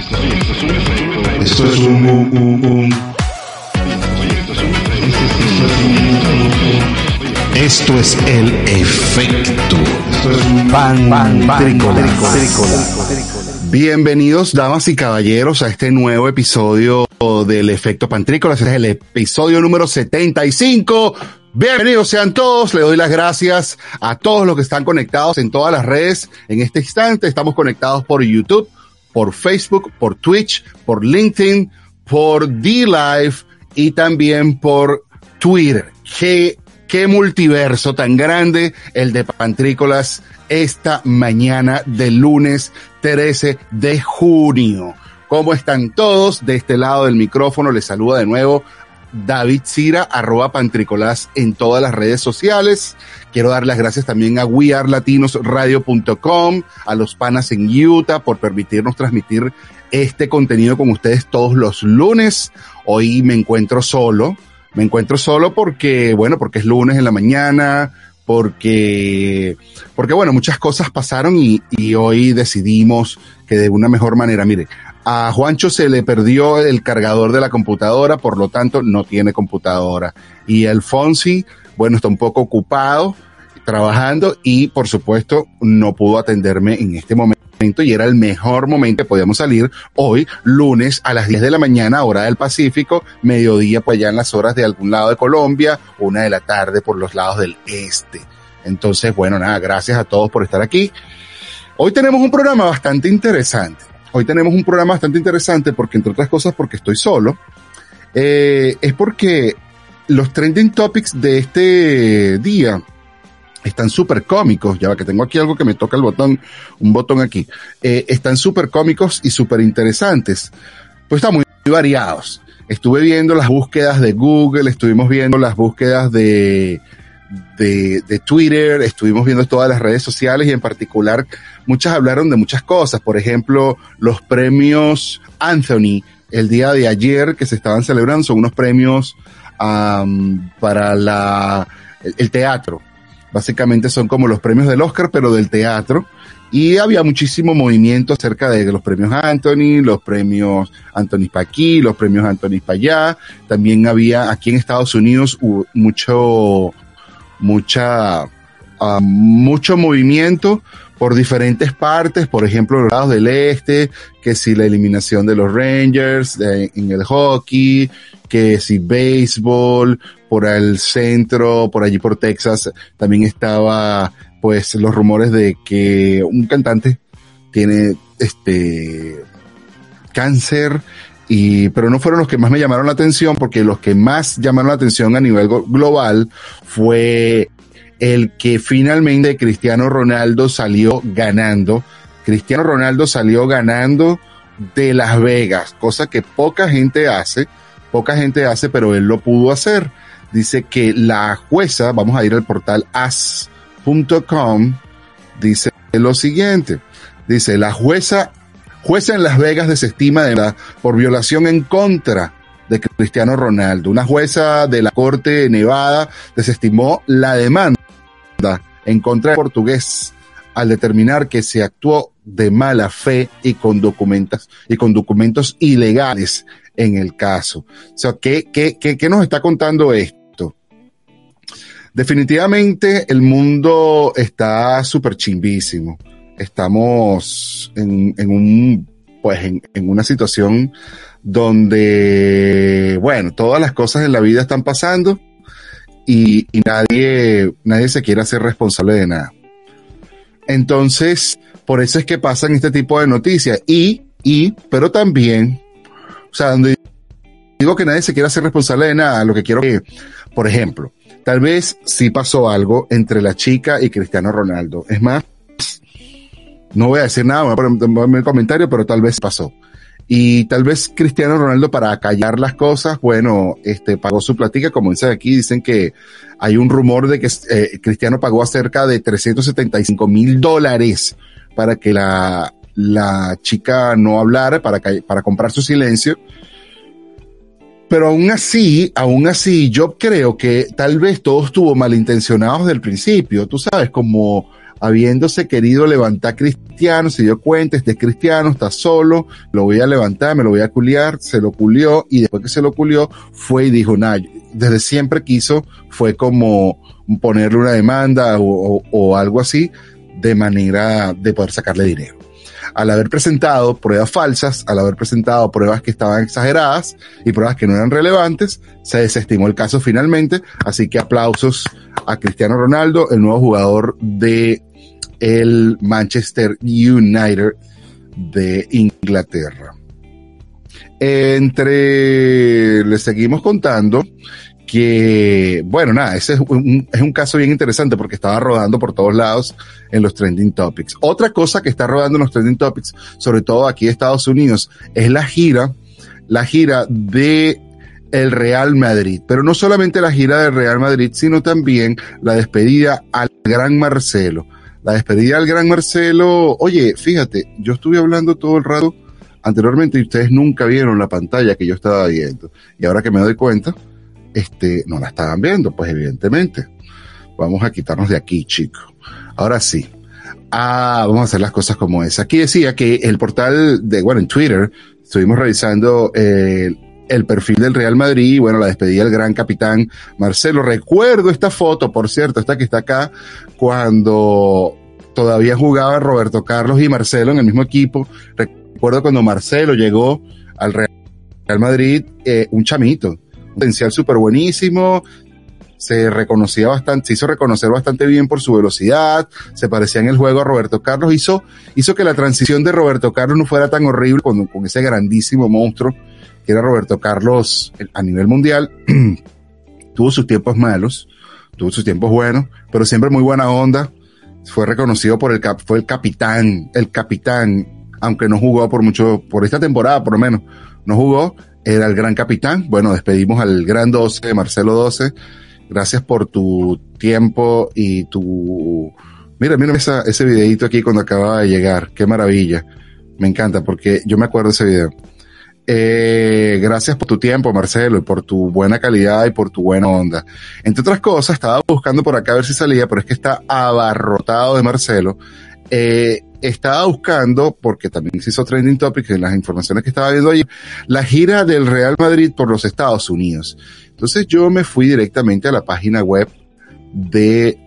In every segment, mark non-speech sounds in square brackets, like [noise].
Esto es un, un, un, un. Esto es el efecto. Esto es un pan, pan, Bienvenidos, damas y caballeros, a este nuevo episodio del Efecto Pantrícola. Este es el episodio número 75. Bienvenidos sean todos. Le doy las gracias a todos los que están conectados en todas las redes. En este instante estamos conectados por YouTube, por Facebook, por Twitch, por LinkedIn, por D-Live y también por Twitter. Qué, multiverso tan grande el de Pantrícolas esta mañana del lunes 13 de junio. ¿Cómo están todos? De este lado del micrófono les saluda de nuevo David Cira, arroba Pantricolás en todas las redes sociales. Quiero dar las gracias también a wearlatinosradio.com, a los panas en Utah por permitirnos transmitir este contenido con ustedes todos los lunes. Hoy me encuentro solo. Me encuentro solo porque, bueno, porque es lunes en la mañana, porque, porque bueno, muchas cosas pasaron y, y hoy decidimos que de una mejor manera, mire, a Juancho se le perdió el cargador de la computadora, por lo tanto no tiene computadora. Y Alfonsi, bueno, está un poco ocupado trabajando y por supuesto no pudo atenderme en este momento y era el mejor momento que podíamos salir hoy, lunes a las 10 de la mañana, hora del Pacífico, mediodía pues ya en las horas de algún lado de Colombia, una de la tarde por los lados del este. Entonces, bueno, nada, gracias a todos por estar aquí. Hoy tenemos un programa bastante interesante. Hoy tenemos un programa bastante interesante porque, entre otras cosas, porque estoy solo. Eh, es porque los trending topics de este día están súper cómicos. Ya que tengo aquí algo que me toca el botón, un botón aquí. Eh, están súper cómicos y súper interesantes. Pues están muy variados. Estuve viendo las búsquedas de Google, estuvimos viendo las búsquedas de, de, Twitter, estuvimos viendo todas las redes sociales y en particular muchas hablaron de muchas cosas. Por ejemplo, los premios Anthony el día de ayer que se estaban celebrando son unos premios para la, el, teatro. Básicamente son como los premios del Oscar, pero del teatro. Y había muchísimo movimiento acerca de los premios Anthony, los premios Anthony pa' aquí, los premios Anthony pa' allá. También había aquí en Estados Unidos mucho, mucha, mucho movimiento por diferentes partes, por ejemplo, los lados del este, que si la eliminación de los Rangers en el hockey, que si béisbol, por el centro, por allí por Texas, también estaba pues los rumores de que un cantante tiene este cáncer y pero no fueron los que más me llamaron la atención porque los que más llamaron la atención a nivel global fue el que finalmente Cristiano Ronaldo salió ganando. Cristiano Ronaldo salió ganando de Las Vegas, cosa que poca gente hace, poca gente hace, pero él lo pudo hacer. Dice que la jueza, vamos a ir al portal as.com, dice lo siguiente. Dice, la jueza, jueza en Las Vegas desestima de la, por violación en contra de Cristiano Ronaldo. Una jueza de la Corte Nevada desestimó la demanda en contra del portugués al determinar que se actuó de mala fe y con documentos, y con documentos ilegales en el caso. ¿qué, qué, qué, qué nos está contando esto? Definitivamente el mundo está súper chimbísimo. Estamos en, en un, pues en, en una situación donde, bueno, todas las cosas en la vida están pasando y, nadie, nadie se quiere hacer responsable de nada. Entonces, por eso es que pasan este tipo de noticias. Y, y, pero también, o sea, donde digo que nadie se quiere hacer responsable de nada, lo que quiero que, por ejemplo, tal vez sí pasó algo entre la chica y Cristiano Ronaldo. Es más, no voy a decir nada, voy a poner un comentario, pero tal vez pasó. Y tal vez Cristiano Ronaldo para callar las cosas, bueno, este pagó su platica, como dice aquí, dicen que hay un rumor de que eh, Cristiano pagó cerca de 375 mil dólares para que la, chica no hablara, para, comprar su silencio. Pero aún así, aún así, yo creo que tal vez todo estuvo malintencionado desde el principio, tú sabes, como habiéndose querido levantar Cristiano, se dio cuenta, este es Cristiano, está solo, lo voy a levantar, me lo voy a culiar, se lo culió y después que se lo culió fue y dijo, nada, desde siempre quiso, fue como ponerle una demanda o, o algo así de manera de poder sacarle dinero al haber presentado pruebas falsas, al haber presentado pruebas que estaban exageradas y pruebas que no eran relevantes, se desestimó el caso finalmente. Así que aplausos a Cristiano Ronaldo, el nuevo jugador de el Manchester United de Inglaterra. Entre, les seguimos contando que, bueno, nada, ese es un, es un caso bien interesante porque estaba rodando por todos lados en los trending topics. Otra cosa que está rodando en los trending topics, sobre todo aquí en Estados Unidos, es la gira, la gira de el Real Madrid. Pero no solamente la gira del Real Madrid, sino también la despedida al Gran Marcelo. La despedida al Gran Marcelo, oye, fíjate, yo estuve hablando todo el rato anteriormente y ustedes nunca vieron la pantalla que yo estaba viendo. Y ahora que me doy cuenta, este, no la estaban viendo, pues evidentemente. Vamos a quitarnos de aquí, chicos. Ahora sí. Ah, vamos a hacer las cosas como es. Aquí decía que el portal de, bueno, en Twitter, estuvimos revisando el, el perfil del Real Madrid bueno, la despedida del gran capitán Marcelo. Recuerdo esta foto, por cierto, esta que está acá, cuando todavía jugaba Roberto Carlos y Marcelo en el mismo equipo. Recuerdo cuando Marcelo llegó al Real Madrid, eh, un chamito potencial súper buenísimo, se reconocía bastante, se hizo reconocer bastante bien por su velocidad, se parecía en el juego a Roberto Carlos, hizo, hizo que la transición de Roberto Carlos no fuera tan horrible con, con ese grandísimo monstruo era Roberto Carlos a nivel mundial. [clears throat] tuvo sus tiempos malos, tuvo sus tiempos buenos, pero siempre muy buena onda. Fue reconocido por el cap, fue el capitán, el capitán, aunque no jugó por mucho, por esta temporada por lo menos, no jugó, era el gran capitán. Bueno, despedimos al gran 12, Marcelo 12. Gracias por tu tiempo y tu... Mira, mira ese videito aquí cuando acababa de llegar. Qué maravilla. Me encanta porque yo me acuerdo de ese video. Eh, gracias por tu tiempo, Marcelo, y por tu buena calidad y por tu buena onda. Entre otras cosas, estaba buscando por acá a ver si salía, pero es que está abarrotado de Marcelo. Eh, estaba buscando, porque también se hizo trending topic en las informaciones que estaba viendo ahí, la gira del Real Madrid por los Estados Unidos. Entonces yo me fui directamente a la página web de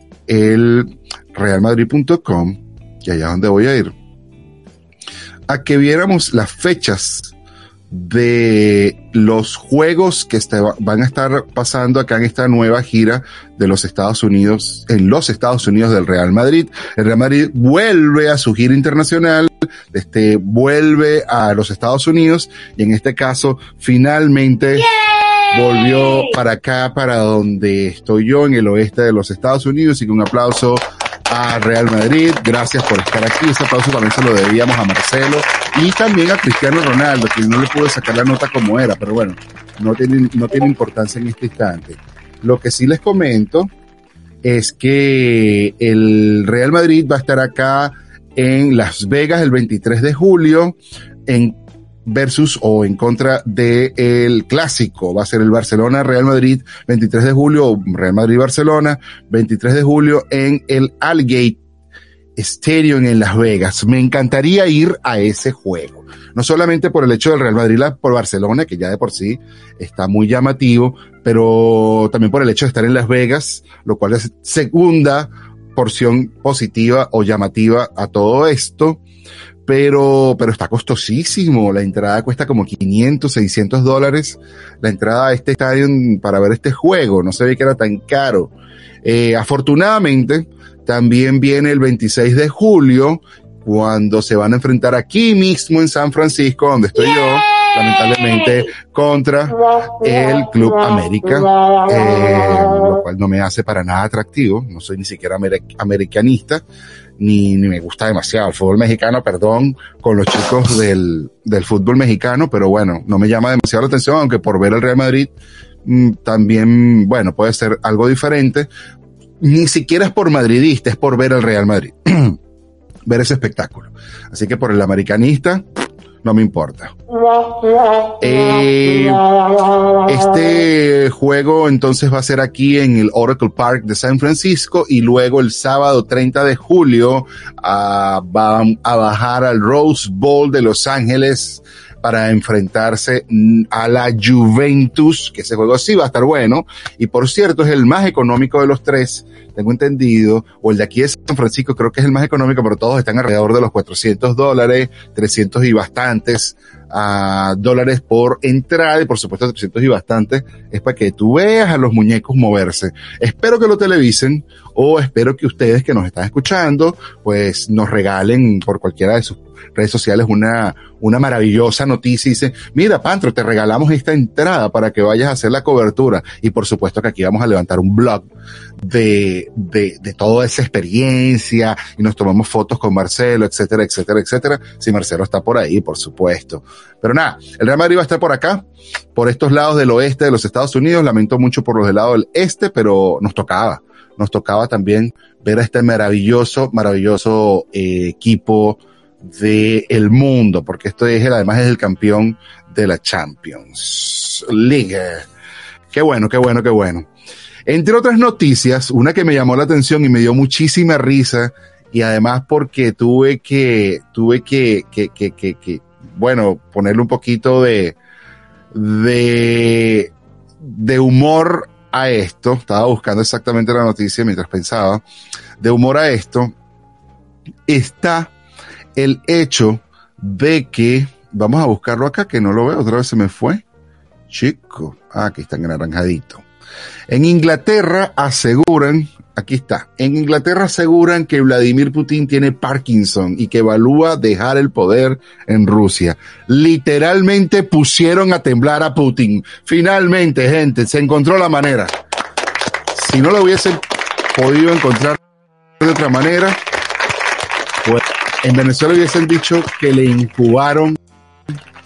realmadrid.com, y allá donde voy a ir, a que viéramos las fechas de los juegos que este, van a estar pasando acá en esta nueva gira de los Estados Unidos, en los Estados Unidos del Real Madrid. El Real Madrid vuelve a su gira internacional, este, vuelve a los Estados Unidos y en este caso finalmente volvió para acá, para donde estoy yo, en el oeste de los Estados Unidos y con un aplauso Real Madrid. Gracias por estar aquí. Ese aplauso también se lo debíamos a Marcelo y también a Cristiano Ronaldo, que no le pudo sacar la nota como era, pero bueno, no tiene, no tiene importancia en este instante. Lo que sí les comento es que el Real Madrid va a estar acá en Las Vegas el 23 de julio en versus o en contra del el clásico. Va a ser el Barcelona Real Madrid 23 de julio, Real Madrid Barcelona 23 de julio en el Algate Stadium en Las Vegas. Me encantaría ir a ese juego. No solamente por el hecho del Real Madrid por Barcelona, que ya de por sí está muy llamativo, pero también por el hecho de estar en Las Vegas, lo cual es segunda porción positiva o llamativa a todo esto pero, pero está costosísimo. La entrada cuesta como 500, 600 dólares. La entrada a este estadio para ver este juego. No se ve que era tan caro. Eh, afortunadamente, también viene el 26 de julio, cuando se van a enfrentar aquí mismo en San Francisco, donde estoy yo, lamentablemente, contra el Club América, eh, lo cual no me hace para nada atractivo. No soy ni siquiera americanista ni, ni me gusta demasiado el fútbol mexicano, perdón, con los chicos del, del fútbol mexicano, pero bueno, no me llama demasiado la atención, aunque por ver el Real Madrid mm, también, bueno, puede ser algo diferente. Ni siquiera es por madridista, es por ver el Real Madrid, [clears throat] ver ese espectáculo. Así que por el americanista, no me importa. Eh, este juego entonces va a ser aquí en el Oracle Park de San Francisco y luego el sábado 30 de julio uh, a bajar al Rose Bowl de Los Ángeles para enfrentarse a la Juventus, que ese juego sí va a estar bueno, y por cierto es el más económico de los tres, tengo entendido, o el de aquí de San Francisco creo que es el más económico, pero todos están alrededor de los 400 dólares, 300 y bastantes uh, dólares por entrada, y por supuesto 300 y bastantes, es para que tú veas a los muñecos moverse. Espero que lo televisen, o espero que ustedes que nos están escuchando, pues nos regalen por cualquiera de sus redes sociales una, una maravillosa noticia dice, mira, Pantro, te regalamos esta entrada para que vayas a hacer la cobertura. Y por supuesto que aquí vamos a levantar un blog de, de, de toda esa experiencia y nos tomamos fotos con Marcelo, etcétera, etcétera, etcétera. Si Marcelo está por ahí, por supuesto. Pero nada, el Real Madrid va a estar por acá, por estos lados del oeste de los Estados Unidos. Lamento mucho por los del lado del este, pero nos tocaba. Nos tocaba también ver a este maravilloso, maravilloso eh, equipo del el mundo, porque esto es, además es el campeón de la Champions League. Qué bueno, qué bueno, qué bueno. Entre otras noticias, una que me llamó la atención y me dio muchísima risa, y además porque tuve que, tuve que, que, que, que, que bueno, ponerle un poquito de, de, de humor a esto. Estaba buscando exactamente la noticia mientras pensaba. De humor a esto. Está el hecho de que, vamos a buscarlo acá, que no lo veo, otra vez se me fue. Chico, ah, aquí está en naranjadito. En Inglaterra aseguran, aquí está, en Inglaterra aseguran que Vladimir Putin tiene Parkinson y que evalúa dejar el poder en Rusia. Literalmente pusieron a temblar a Putin. Finalmente, gente, se encontró la manera. Si no lo hubiesen podido encontrar de otra manera, pues en Venezuela hubiesen dicho que le incubaron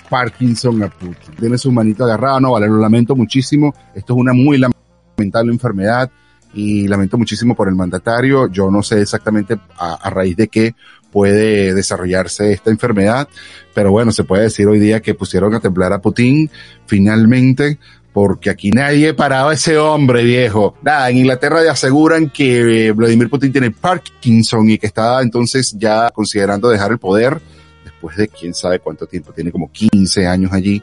Parkinson a Putin. Tiene su manito agarrada, no, vale, lo lamento muchísimo. Esto es una muy lamentable enfermedad y lamento muchísimo por el mandatario. Yo no sé exactamente a, a, raíz de qué puede desarrollarse esta enfermedad, pero bueno, se puede decir hoy día que pusieron a temblar a Putin finalmente porque aquí nadie paraba a ese hombre viejo. Nada, en Inglaterra ya aseguran que Vladimir Putin tiene Parkinson y que está entonces ya considerando dejar el poder después de quién sabe cuánto tiempo, tiene como 15 años allí.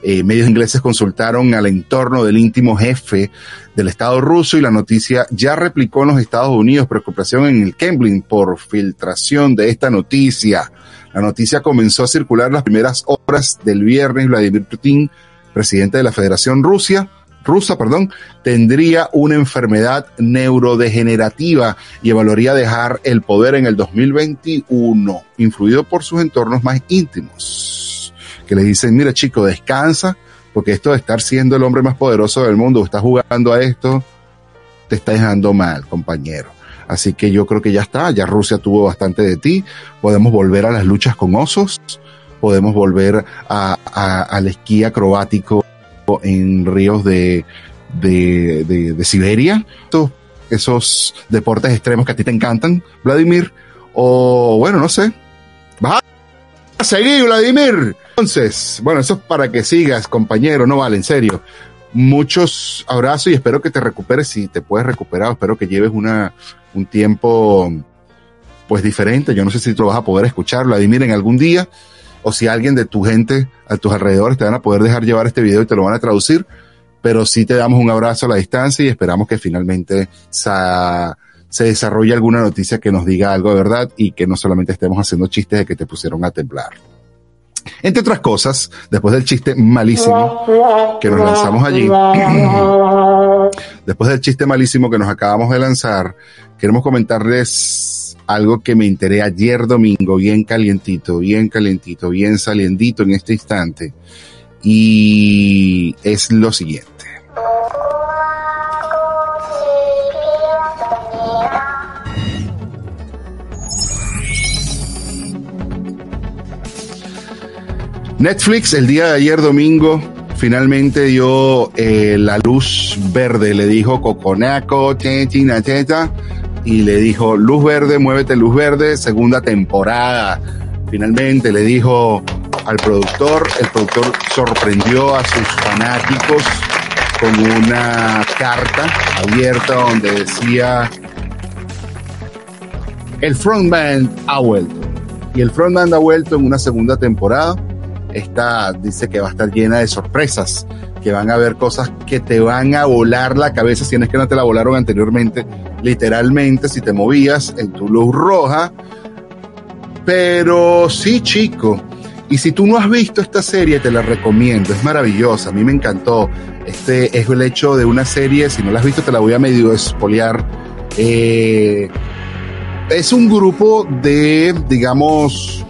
Eh, medios ingleses consultaron al entorno del íntimo jefe del Estado ruso y la noticia ya replicó en los Estados Unidos preocupación en el Kremlin por filtración de esta noticia. La noticia comenzó a circular las primeras horas del viernes. Vladimir Putin presidente de la Federación Rusia, rusa, perdón, tendría una enfermedad neurodegenerativa y evaluaría dejar el poder en el 2021, influido por sus entornos más íntimos, que le dicen, mira chico, descansa, porque esto de estar siendo el hombre más poderoso del mundo, estás jugando a esto, te está dejando mal, compañero. Así que yo creo que ya está, ya Rusia tuvo bastante de ti, podemos volver a las luchas con osos, podemos volver a, al esquí acrobático en ríos de, de, de, de Siberia, esos deportes extremos que a ti te encantan, Vladimir, o bueno, no sé, vas a seguir, Vladimir. Entonces, bueno, eso es para que sigas, compañero, no vale, en serio. Muchos abrazos y espero que te recuperes, si te puedes recuperar, espero que lleves una, un tiempo pues diferente. Yo no sé si tú lo vas a poder escuchar, Vladimir, en algún día o si alguien de tu gente a tus alrededores te van a poder dejar llevar este video y te lo van a traducir, pero sí te damos un abrazo a la distancia y esperamos que finalmente se desarrolle alguna noticia que nos diga algo de verdad y que no solamente estemos haciendo chistes de que te pusieron a temblar. Entre otras cosas, después del chiste malísimo que nos lanzamos allí, [clears throat] después del chiste malísimo que nos acabamos de lanzar, queremos comentarles algo que me enteré ayer domingo, bien calientito, bien calientito, bien saliendito en este instante. Y es lo siguiente. Netflix el día de ayer domingo finalmente dio eh, la luz verde, le dijo Coconaco, China, Teta, y le dijo, luz verde, muévete luz verde, segunda temporada. Finalmente le dijo, al productor. El productor sorprendió a sus fanáticos con una carta abierta donde decía el frontman ha vuelto. Y el frontman ha vuelto en una segunda temporada. Esta dice que va a estar llena de sorpresas, que van a haber cosas que te van a volar la cabeza si no que no te la volaron anteriormente, literalmente, si te movías en tu luz roja. Pero sí, chico. Y si tú no has visto esta serie, te la recomiendo. Es maravillosa. A mí me encantó. Este es el hecho de una serie. Si no la has visto, te la voy a medio espolear. Eh, es un grupo de, digamos,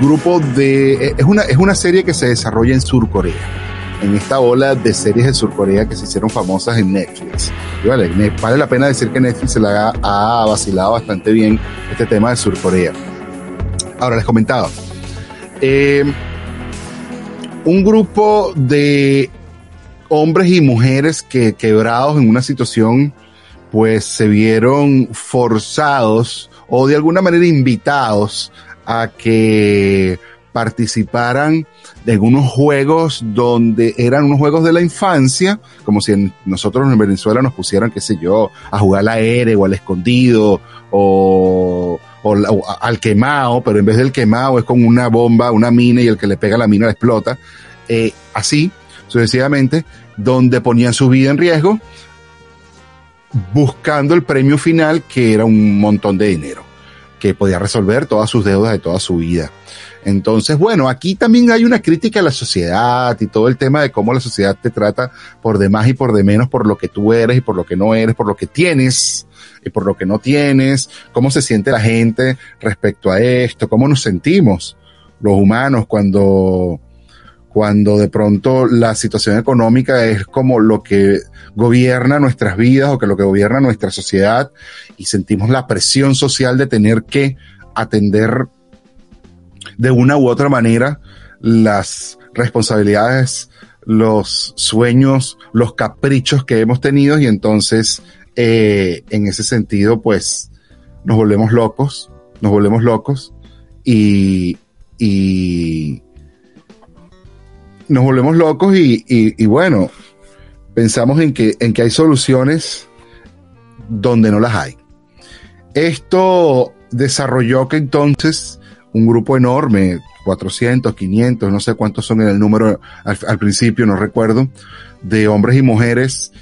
grupo de, es una, es una serie que se desarrolla en Surcorea en esta ola de series de Surcorea que se hicieron famosas en Netflix. vale, la pena decir que Netflix se la ha, vacilado bastante bien este tema de Surcorea. Ahora les comentaba, eh, un grupo de hombres y mujeres que quebrados en una situación pues se vieron forzados o de alguna manera invitados a que participaran en unos juegos donde eran unos juegos de la infancia, como si nosotros en Venezuela nos pusieran, qué sé yo, a jugar al aire o al escondido o, al quemado, pero en vez del quemado es con una bomba, una mina y el que le pega la mina la explota. Eh, así, sucesivamente, donde ponían su vida en riesgo buscando el premio final que era un montón de dinero, que podía resolver todas sus deudas de toda su vida. Entonces, bueno, aquí también hay una crítica a la sociedad y todo el tema de cómo la sociedad te trata por demás y por de menos por lo que tú eres y por lo que no eres, por lo que tienes y por lo que no tienes, cómo se siente la gente respecto a esto, cómo nos sentimos los humanos cuando, cuando de pronto la situación económica es como lo que gobierna nuestras vidas o que lo que gobierna nuestra sociedad y sentimos la presión social de tener que atender de una u otra manera las responsabilidades, los sueños, los caprichos que hemos tenido y entonces eh, en ese sentido pues nos volvemos locos, nos volvemos locos y, y nos volvemos locos y, y, y bueno, pensamos en que, en que hay soluciones donde no las hay. Esto desarrolló que entonces un grupo enorme, 400, 500, no sé cuántos son en el número al, principio, no recuerdo, de hombres y mujeres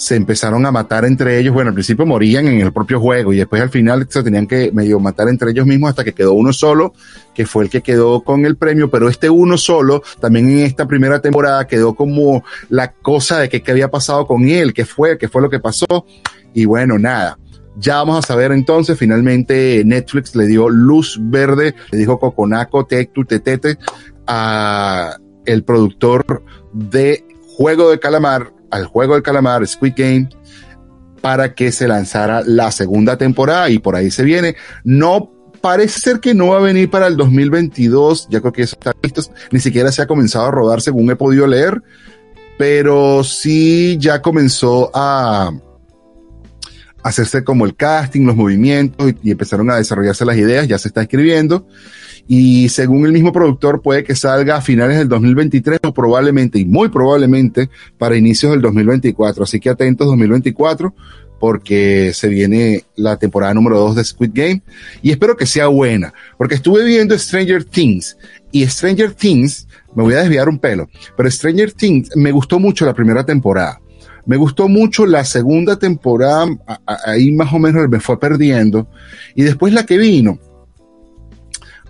se empezaron a matar entre ellos. Bueno, al principio morían en el propio juego y después al final se tenían que medio matar entre ellos mismos hasta que quedó uno solo, que fue el que quedó con el premio, pero este uno solo también en esta primera temporada quedó como la cosa de que qué había pasado con él, qué fue, qué fue lo que pasó. Y bueno, nada. Ya vamos a saber entonces, finalmente Netflix le dio luz verde, le dijo Coconaco, Tectu, Tetete a el productor de Juego de Calamar, al juego del calamar, Squid Game, para que se lanzara la segunda temporada y por ahí se viene. No parece ser que no va a venir para el 2022, ya creo que eso está listo, ni siquiera se ha comenzado a rodar según he podido leer, pero sí ya comenzó a hacerse como el casting, los movimientos y, empezaron a desarrollarse las ideas, ya se está escribiendo y según el mismo productor puede que salga a finales del 2023 o probablemente y muy probablemente para inicios del 2024. Así que atentos 2024 porque se viene la temporada número 2 de Squid Game y espero que sea buena, porque estuve viendo Stranger Things y Stranger Things, me voy a desviar un pelo, pero Stranger Things me gustó mucho la primera temporada. Me gustó mucho la segunda temporada, ahí más o menos me fue perdiendo. Y después la que vino,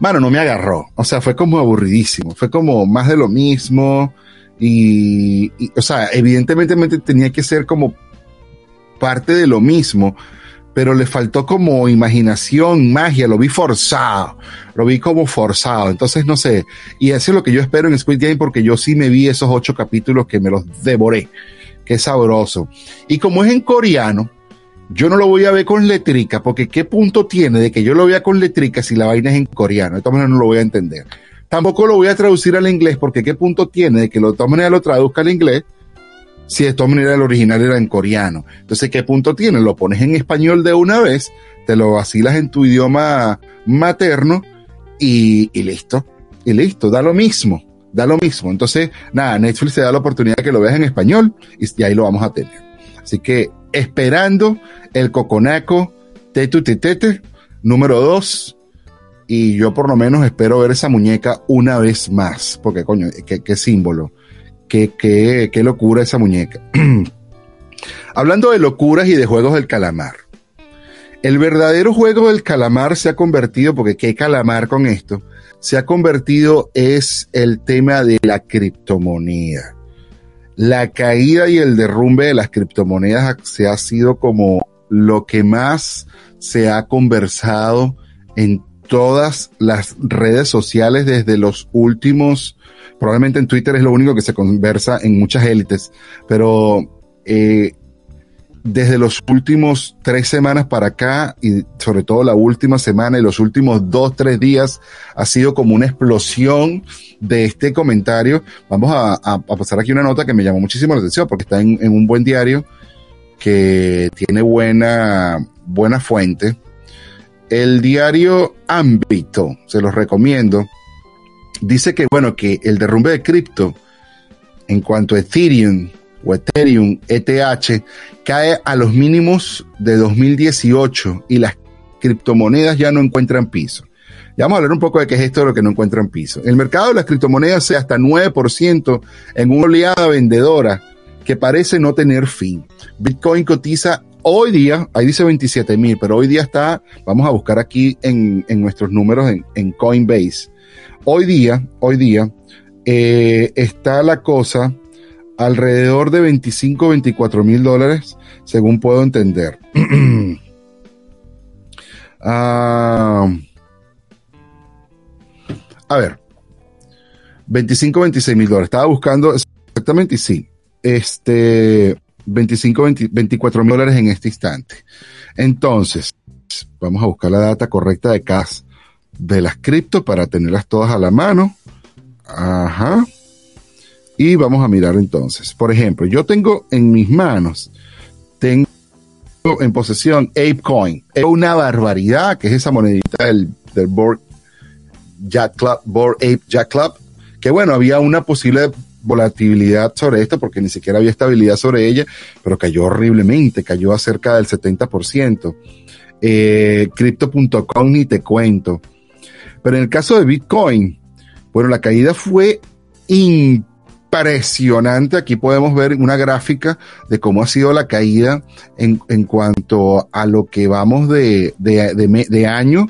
bueno, no me agarró. O sea, fue como aburridísimo. Fue como más de lo mismo. Y, o sea, evidentemente tenía que ser como parte de lo mismo, pero le faltó como imaginación, magia, lo vi forzado, lo vi como forzado, entonces no sé, y eso es lo que yo espero en Squid Game porque yo sí me vi esos ocho capítulos que me los devoré, qué sabroso. Y como es en coreano, yo no lo voy a ver con letrica, porque ¿qué punto tiene de que yo lo vea con letrica si la vaina es en coreano? De todas maneras no lo voy a entender. Tampoco lo voy a traducir al inglés, porque ¿qué punto tiene de que de todas maneras lo traduzca al inglés si de todas maneras el original era en coreano? Entonces, ¿qué punto tiene? Lo pones en español de una vez, te lo vacilas en tu idioma materno y, y listo. y listo, da lo mismo, da lo mismo. Entonces, nada, Netflix te da la oportunidad de que lo veas en español y, ahí lo vamos a tener. Así que esperando el Coconaco Tete número 2 y yo por lo menos espero ver esa muñeca una vez más, porque coño, qué, símbolo, qué, qué, qué locura esa muñeca. [clears throat] Hablando de locuras y de juegos del calamar. El verdadero juego del calamar se ha convertido, porque qué calamar con esto, se ha convertido es el tema de la criptomoneda. La caída y el derrumbe de las criptomonedas se ha sido como lo que más se ha conversado en todas las redes sociales desde los últimos, probablemente en Twitter es lo único que se conversa en muchas élites, pero eh, desde los últimos tres semanas para acá y sobre todo la última semana y los últimos dos, tres días ha sido como una explosión de este comentario. Vamos a, pasar aquí una nota que me llamó muchísimo la atención porque está en, en un buen diario que tiene buena, buena fuente el diario Ámbito, se los recomiendo, dice que, bueno, que el derrumbe de cripto en cuanto a Ethereum o Ethereum, ETH, cae a los mínimos de 2018 y las criptomonedas ya no encuentran piso. Ya vamos a hablar un poco de qué es esto de lo que no encuentran piso. El mercado de las criptomonedas se hasta 9% en una oleada vendedora que parece no tener fin. Bitcoin cotiza Hoy día, ahí dice 27 mil, pero hoy día está, vamos a buscar aquí en, nuestros números en, Coinbase. Hoy día, hoy día, eh, está la cosa alrededor de 25, 24 mil dólares, según puedo entender. [clears throat] Ah, a ver, 25, 26 mil dólares. Estaba buscando exactamente sí. Este, 25, 24 mil dólares en este instante. Entonces, vamos a buscar la data correcta de CAS de las cripto para tenerlas todas a la mano. Ajá. Y vamos a mirar entonces. Por ejemplo, yo tengo en mis manos, tengo en posesión ApeCoin. Es una barbaridad, que es esa monedita del, Board Jack Club, Ape Jack Club, que bueno, había una posible volatilidad sobre esto porque ni siquiera había estabilidad sobre ella, pero cayó horriblemente, cayó a cerca del 70%. Eh, Crypto.com ni te cuento. Pero en el caso de Bitcoin, bueno, la caída fue impresionante. Aquí podemos ver una gráfica de cómo ha sido la caída en, en cuanto a lo que vamos de, de, de, año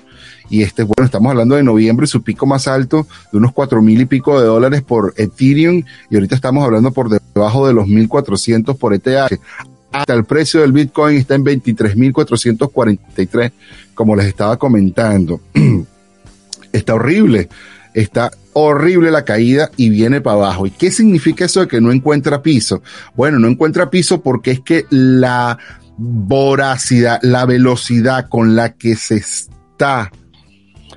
y este, bueno, estamos hablando de noviembre, su pico más alto de unos cuatro mil y pico de dólares por Ethereum y ahorita estamos hablando por debajo de los 1400 por ETH. Hasta el precio del Bitcoin está en 23.443, como les estaba comentando. [clears throat] está horrible, está horrible la caída y viene para abajo. ¿Y qué significa eso de que no encuentra piso? Bueno, no encuentra piso porque es que la voracidad, la velocidad con la que se está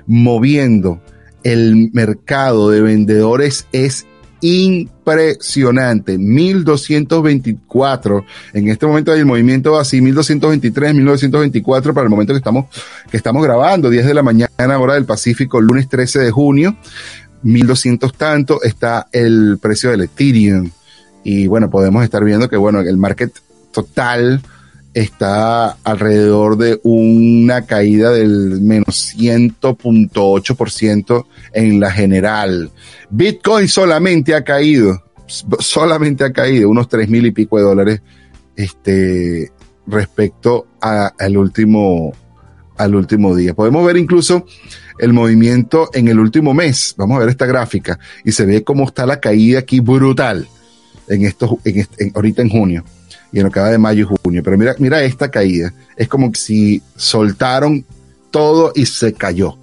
moviendo el mercado de vendedores es impresionante. 1224. En este momento hay el movimiento así, 1223, 1924 para el momento que estamos, que estamos grabando, 10 de la mañana, hora del Pacífico, lunes 13 de junio. 1200 tanto está el precio del Ethereum. Y bueno, podemos estar viendo que bueno, el market total está alrededor de una caída del menos 100.8% en la general. Bitcoin solamente ha caído, solamente ha caído unos tres mil y pico de dólares, este, respecto al último, al último día. Podemos ver incluso el movimiento en el último mes. Vamos a ver esta gráfica y se ve cómo está la caída aquí brutal en estos, ahorita en junio y en lo que va de mayo y junio. Pero mira, mira esta caída. Es como si soltaron todo y se cayó.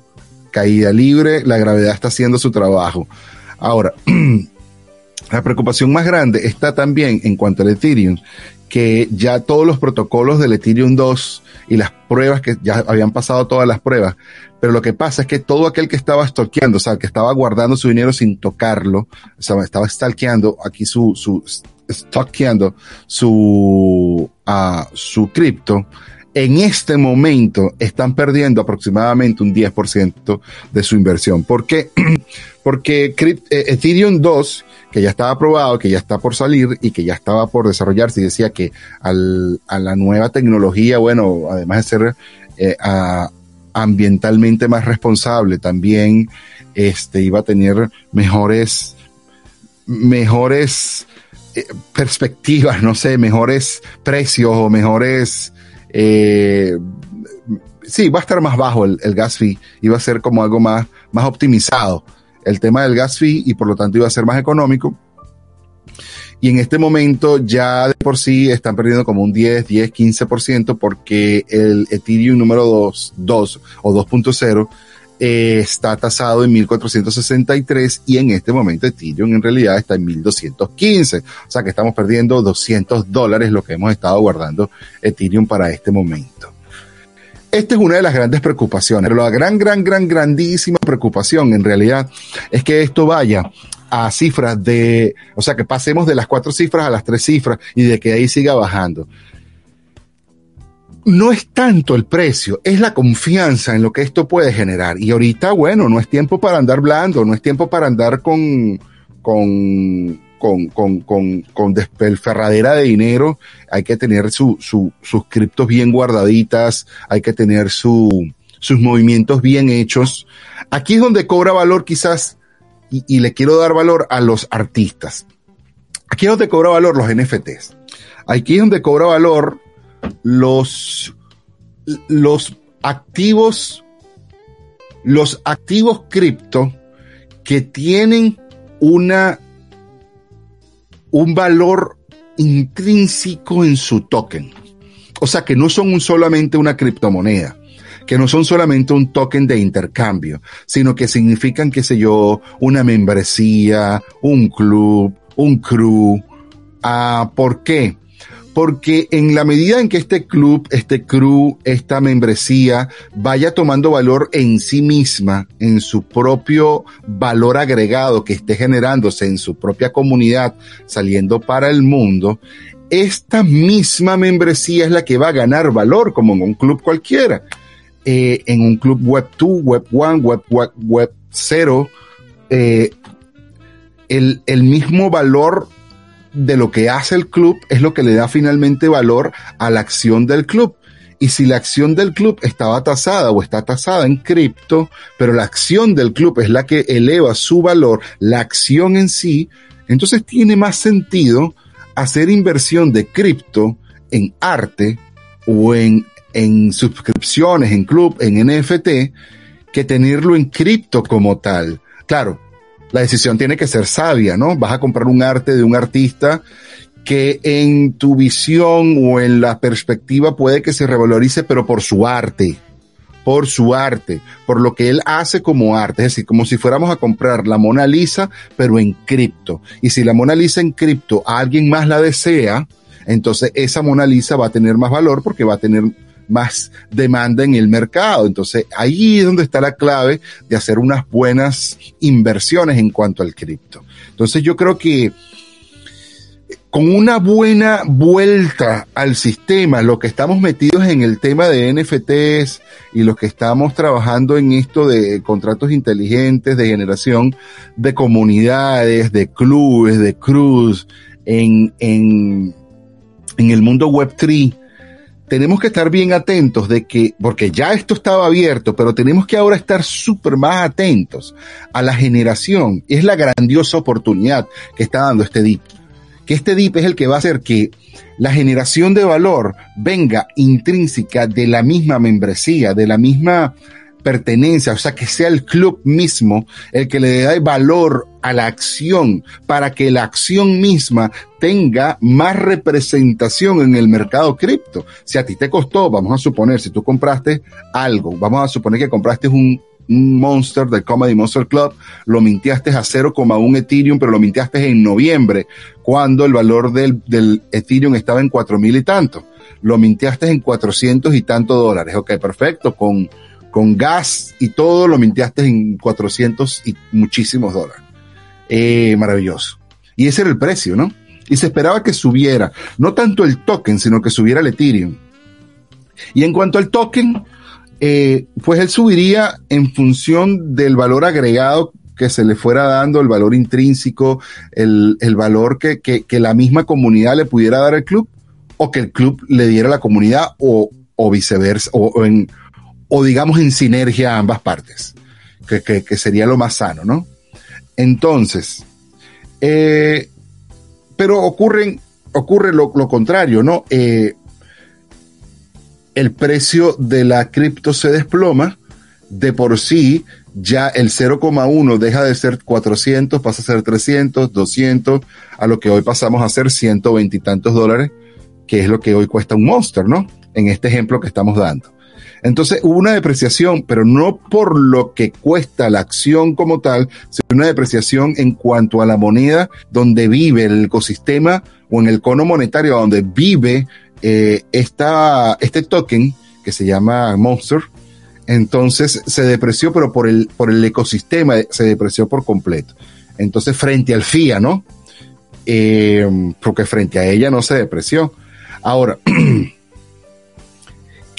Caída libre, la gravedad está haciendo su trabajo. Ahora, [clears throat] la preocupación más grande está también en cuanto al Ethereum, que ya todos los protocolos del Ethereum 2 y las pruebas que ya habían pasado todas las pruebas, pero lo que pasa es que todo aquel que estaba stalkeando, o sea, que estaba guardando su dinero sin tocarlo, o sea, estaba stalkeando aquí su, su stockeando su, su cripto, en este momento están perdiendo aproximadamente un 10% de su inversión. ¿Por qué? [clears throat] Porque eh, Ethereum 2, que ya estaba aprobado, que ya está por salir y que ya estaba por desarrollarse y decía que al, a la nueva tecnología, bueno, además de ser eh, ambientalmente más responsable, también este, iba a tener mejores, mejores perspectivas, no sé, mejores precios o mejores eh, sí, va a estar más bajo el, gas fee y a ser como algo más, más optimizado el tema del gas fee y por lo tanto iba a ser más económico. Y en este momento ya de por sí están perdiendo como un 10, 10, 15% porque el Ethereum número 2, 2 o 2.0 eh, está tasado en 1463 y en este momento Ethereum en realidad está en 1215. O sea que estamos perdiendo 200 dólares lo que hemos estado guardando Ethereum para este momento. Esta es una de las grandes preocupaciones, pero la gran, gran, gran, grandísima preocupación en realidad es que esto vaya a cifras de, o sea, que pasemos de las cuatro cifras a las tres cifras y de que ahí siga bajando no es tanto el precio, es la confianza en lo que esto puede generar. Y ahorita, bueno, no es tiempo para andar blando, no es tiempo para andar con, con, con, con, con, con despelferradera de dinero. Hay que tener su, su, sus criptos bien guardaditas, hay que tener su, sus movimientos bien hechos. Aquí es donde cobra valor quizás, y, y le quiero dar valor a los artistas. Aquí es donde cobra valor los NFTs. Aquí es donde cobra valor los, los activos, los activos cripto que tienen una, un valor intrínseco en su token. O sea, que no son solamente una criptomoneda, que no son solamente un token de intercambio, sino que significan, qué sé yo, una membresía, un club, un crew. Ah, ¿Por qué? Porque en la medida en que este club, este crew, esta membresía vaya tomando valor en sí misma, en su propio valor agregado que esté generándose en su propia comunidad, saliendo para el mundo, esta misma membresía es la que va a ganar valor como en un club cualquiera. Eh, en un club Web 2, Web 1, Web, Web, Web 0, eh, el, el mismo valor de lo que hace el club es lo que le da finalmente valor a la acción del club. Y si la acción del club estaba tasada o está tasada en cripto, pero la acción del club es la que eleva su valor, la acción en sí, entonces tiene más sentido hacer inversión de cripto en arte o en, en suscripciones, en club, en NFT, que tenerlo en cripto como tal. Claro, la decisión tiene que ser sabia, ¿no? Vas a comprar un arte de un artista que en tu visión o en la perspectiva puede que se revalorice, pero por su arte, por su arte, por lo que él hace como arte, es decir, como si fuéramos a comprar la Mona Lisa, pero en cripto. Y si la Mona Lisa en cripto alguien más la desea, entonces esa Mona Lisa va a tener más valor porque va a tener más demanda en el mercado. Entonces ahí es donde está la clave de hacer unas buenas inversiones en cuanto al cripto. Entonces yo creo que con una buena vuelta al sistema, lo que estamos metidos en el tema de NFTs y los que estamos trabajando en esto de contratos inteligentes, de generación de comunidades, de clubes, de cruz, en, en, en el mundo Web3, tenemos que estar bien atentos de que, porque ya esto estaba abierto, pero tenemos que ahora estar súper más atentos a la generación. Es la grandiosa oportunidad que está dando este DIP. Que este DIP es el que va a hacer que la generación de valor venga intrínseca de la misma membresía, de la misma pertenencia, o sea, que sea el club mismo el que le dé valor a la acción para que la acción misma tenga más representación en el mercado cripto. Si a ti te costó, vamos a suponer, si tú compraste algo, vamos a suponer que compraste un, Monster del Comedy Monster Club, lo mintiaste a 0,1 Ethereum, pero lo mintiaste en noviembre, cuando el valor del, Ethereum estaba en cuatro mil y tanto. Lo mintiaste en 400 y tanto dólares. Ok, perfecto, con con gas y todo lo mintiaste en 400 y muchísimos dólares. Eh, maravilloso. Y ese era el precio, ¿no? Y se esperaba que subiera, no tanto el token, sino que subiera el Ethereum. Y en cuanto al token, eh, pues él subiría en función del valor agregado que se le fuera dando, el valor intrínseco, el, el valor que, que, la misma comunidad le pudiera dar al club, o que el club le diera a la comunidad, o, o viceversa, o, o, en, o digamos en sinergia a ambas partes, que, que, sería lo más sano, ¿no? Entonces, eh, pero ocurren, ocurre lo, lo contrario, ¿no? Eh, el precio de la cripto se desploma, de por sí ya el 0,1 deja de ser 400, pasa a ser 300, 200, a lo que hoy pasamos a ser 120 y tantos dólares, que es lo que hoy cuesta un monster, ¿no? En este ejemplo que estamos dando. Entonces hubo una depreciación, pero no por lo que cuesta la acción como tal, sino una depreciación en cuanto a la moneda donde vive el ecosistema o en el cono monetario donde vive eh, esta, este token que se llama Monster. Entonces se depreció, pero por el, por el ecosistema se depreció por completo. Entonces frente al FIA, ¿no? Eh, porque frente a ella no se depreció. Ahora, [clears throat]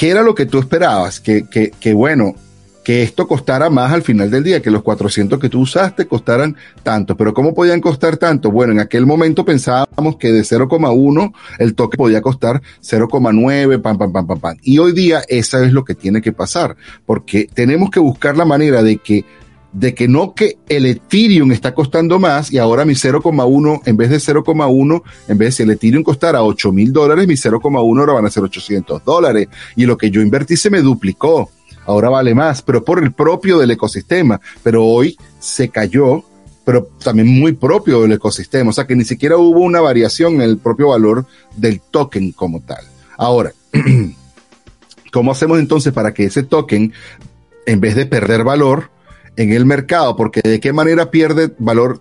¿qué era lo que tú esperabas? Que, que, que, bueno, que esto costara más al final del día, que los 400 que tú usaste costaran tanto. Pero ¿cómo podían costar tanto? Bueno, en aquel momento pensábamos que de 0,1 el toque podía costar 0,9, pam, pam, pam, pam, pam. Y hoy día esa es lo que tiene que pasar, porque tenemos que buscar la manera de que de que no que el Ethereum está costando más y ahora mi 0,1 en vez de 0,1, en vez de si el Ethereum costara 8 mil dólares, mi 0,1 ahora van a ser 800 dólares. Y lo que yo invertí se me duplicó, ahora vale más, pero por el propio del ecosistema, pero hoy se cayó, pero también muy propio del ecosistema, o sea que ni siquiera hubo una variación en el propio valor del token como tal. Ahora, [clears throat] ¿cómo hacemos entonces para que ese token, en vez de perder valor, en el mercado, porque de qué manera pierde valor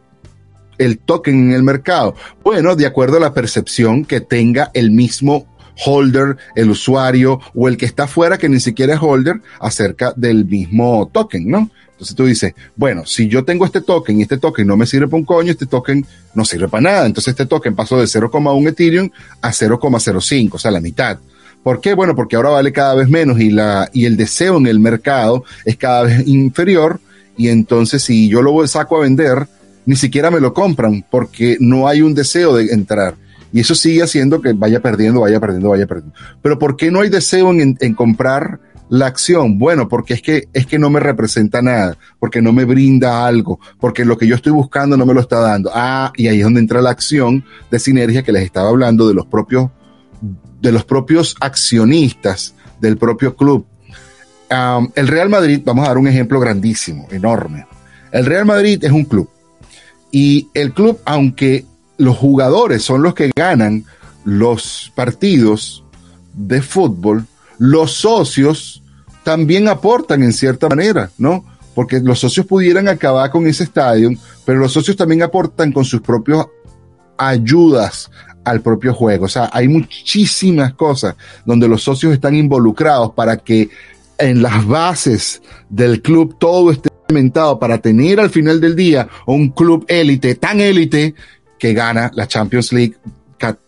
el token en el mercado. Bueno, de acuerdo a la percepción que tenga el mismo holder, el usuario o el que está fuera que ni siquiera es holder acerca del mismo token, ¿no? Entonces tú dices, bueno, si yo tengo este token y este token no me sirve para un coño, este token no sirve para nada. Entonces este token pasó de 0,1 Ethereum a 0,05, o sea, la mitad. ¿Por qué? Bueno, porque ahora vale cada vez menos y la, y el deseo en el mercado es cada vez inferior y entonces si yo lo saco a vender, ni siquiera me lo compran porque no hay un deseo de entrar. Y eso sigue haciendo que vaya perdiendo, vaya perdiendo, vaya perdiendo. Pero ¿por qué no hay deseo en, en comprar la acción? Bueno, porque es que, es que no me representa nada, porque no me brinda algo, porque lo que yo estoy buscando no me lo está dando. Ah, y ahí es donde entra la acción de sinergia que les estaba hablando de los propios, de los propios accionistas del propio club El Real Madrid, vamos a dar un ejemplo grandísimo, enorme. El Real Madrid es un club. Y el club, aunque los jugadores son los que ganan los partidos de fútbol, los socios también aportan en cierta manera, ¿no? Porque los socios pudieran acabar con ese estadio, pero los socios también aportan con sus propios ayudas al propio juego. O sea, hay muchísimas cosas donde los socios están involucrados para que en las bases del club todo esté inventado para tener al final del día un club élite, tan élite, que gana la Champions League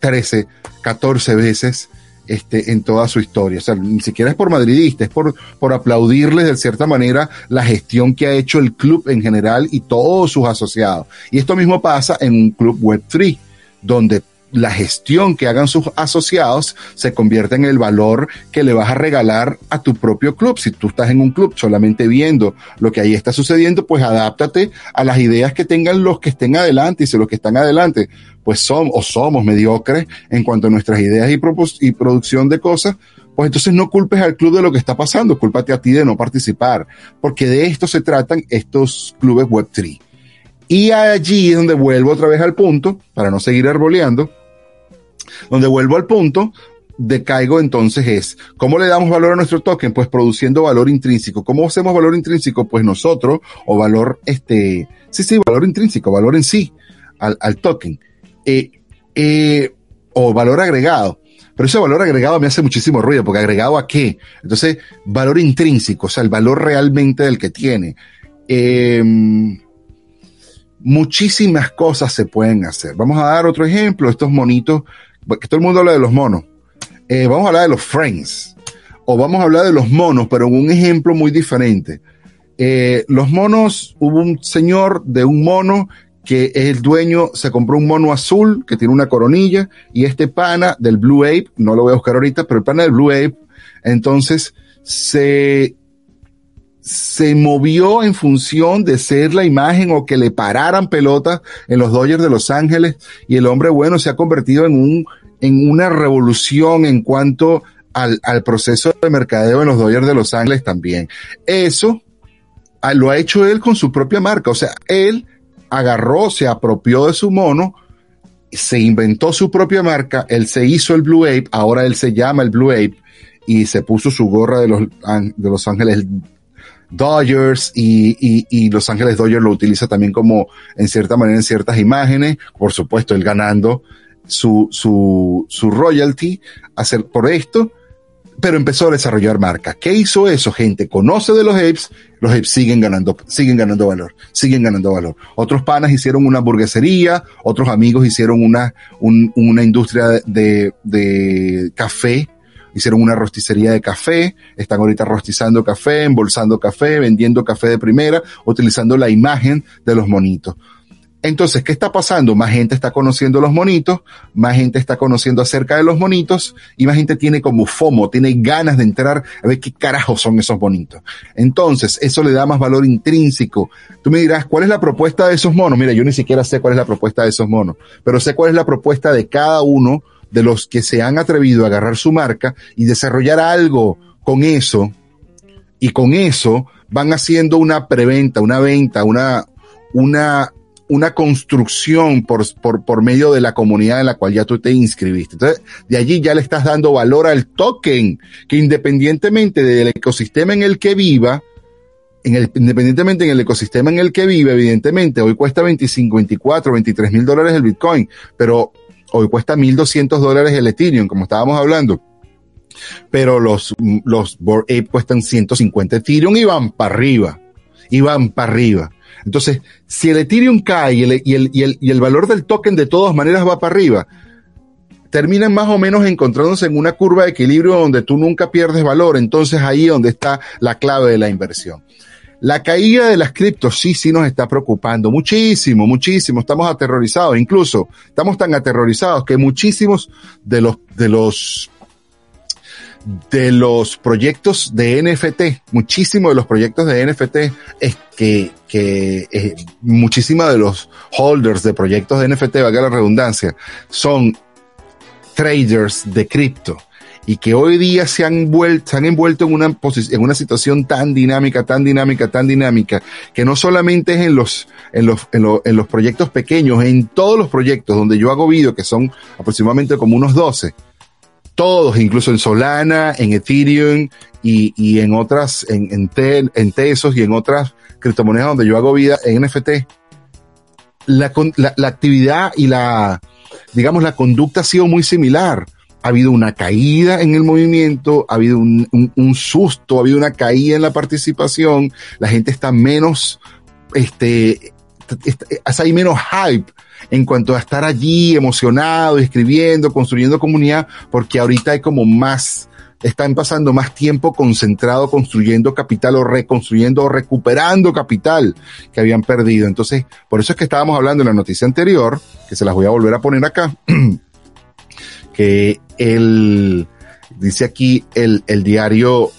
13, 14 veces este, en toda su historia. O sea, ni siquiera es por madridista, es por, por aplaudirles de cierta manera la gestión que ha hecho el club en general y todos sus asociados. Y esto mismo pasa en un club Web3, donde la gestión que hagan sus asociados se convierte en el valor que le vas a regalar a tu propio club. Si tú estás en un club solamente viendo lo que ahí está sucediendo, pues adáptate a las ideas que tengan los que estén adelante y si los que están adelante pues son o somos mediocres en cuanto a nuestras ideas y, y producción de cosas, pues entonces no culpes al club de lo que está pasando, cúlpate a ti de no participar, porque de esto se tratan estos clubes Web3. Y allí es donde vuelvo otra vez al punto, para no seguir arboleando, donde vuelvo al punto, decaigo entonces es, ¿cómo le damos valor a nuestro token? Pues produciendo valor intrínseco. ¿Cómo hacemos valor intrínseco? Pues nosotros, o valor, este, sí, sí, valor intrínseco, valor en sí, al, token. Eh, eh, o valor agregado. Pero ese valor agregado me hace muchísimo ruido, porque agregado a qué? Entonces, valor intrínseco, o sea, el valor realmente del que tiene. Eh, muchísimas cosas se pueden hacer. Vamos a dar otro ejemplo, estos monitos, que todo el mundo habla de los monos. Eh, vamos a hablar de los frames. o vamos a hablar de los monos, pero en un ejemplo muy diferente. Eh, los monos, hubo un señor de un mono que es el dueño, se compró un mono azul que tiene una coronilla y este pana del Blue Ape, no lo voy a buscar ahorita, pero el pana del Blue Ape, entonces se, se movió en función de ser la imagen o que le pararan pelotas en los Dodgers de Los Ángeles y el hombre bueno se ha convertido en un, en una revolución en cuanto al, al proceso de mercadeo en los Dodgers de Los Ángeles también. Eso ah, lo ha hecho él con su propia marca, o sea, él agarró, se apropió de su mono, se inventó su propia marca, él se hizo el Blue Ape, ahora él se llama el Blue Ape y se puso su gorra de los, de los Ángeles Dodgers y, y, Los Ángeles Dodgers lo utiliza también como en cierta manera en ciertas imágenes, por supuesto él ganando su, su, su royalty hacer por esto pero empezó a desarrollar marca. ¿Qué hizo eso? Gente conoce de los apes, los apes siguen ganando, siguen ganando valor, siguen ganando valor. Otros panas hicieron una hamburguesería, otros amigos hicieron una, una industria de, de café, hicieron una rosticería de café, están ahorita rostizando café, embolsando café, vendiendo café de primera, utilizando la imagen de los monitos. Entonces, ¿qué está pasando? Más gente está conociendo los monitos, más gente está conociendo acerca de los monitos y más gente tiene como FOMO, tiene ganas de entrar a ver qué carajos son esos monitos. Entonces, eso le da más valor intrínseco. Tú me dirás, ¿cuál es la propuesta de esos monos? Mira, yo ni siquiera sé cuál es la propuesta de esos monos, pero sé cuál es la propuesta de cada uno de los que se han atrevido a agarrar su marca y desarrollar algo con eso. Y con eso van haciendo una preventa, una venta, una, una una construcción por, por, por medio de la comunidad en la cual ya tú te inscribiste. Entonces, de allí ya le estás dando valor al token, que independientemente del ecosistema en el que viva, en el, independientemente en el ecosistema en el que vive, evidentemente, hoy cuesta 25, 24, 23 mil dólares el Bitcoin, pero hoy cuesta 1200 dólares el Ethereum, como estábamos hablando. Pero los, los Bored Ape cuestan 150 Ethereum y van para arriba. Y van para arriba. Entonces, si el Ethereum cae y el, y el, y el, y el valor del token de todas maneras va para arriba, terminan más o menos encontrándose en una curva de equilibrio donde tú nunca pierdes valor. Entonces ahí es donde está la clave de la inversión. La caída de las criptos sí, sí nos está preocupando muchísimo, muchísimo. Estamos aterrorizados. Incluso estamos tan aterrorizados que muchísimos de los, de los de los proyectos de NFT, muchísimos de los proyectos de NFT es que, que eh, muchísimos de los holders de proyectos de NFT, valga la redundancia, son traders de cripto y que hoy día se han, vuelto, se han envuelto en una, en una situación tan dinámica, tan dinámica, tan dinámica, que no solamente es en los, en los, en, los, en los proyectos pequeños, en todos los proyectos donde yo hago vídeo, que son aproximadamente como unos 12, todos, incluso en Solana, en Ethereum y, y en otras, en, en, en, Tesos y en otras criptomonedas donde yo hago vida en NFT, la, la, la, actividad y la, digamos, la conducta ha sido muy similar. Ha habido una caída en el movimiento, ha habido un, un, un susto, ha habido una caída en la participación, la gente está menos, este, hay menos hype en cuanto a estar allí emocionado, escribiendo, construyendo comunidad, porque ahorita hay como más, están pasando más tiempo concentrado construyendo capital o reconstruyendo o recuperando capital que habían perdido. Entonces, por eso es que estábamos hablando en la noticia anterior, que se las voy a volver a poner acá, [clears throat] que el, dice aquí el, el diario,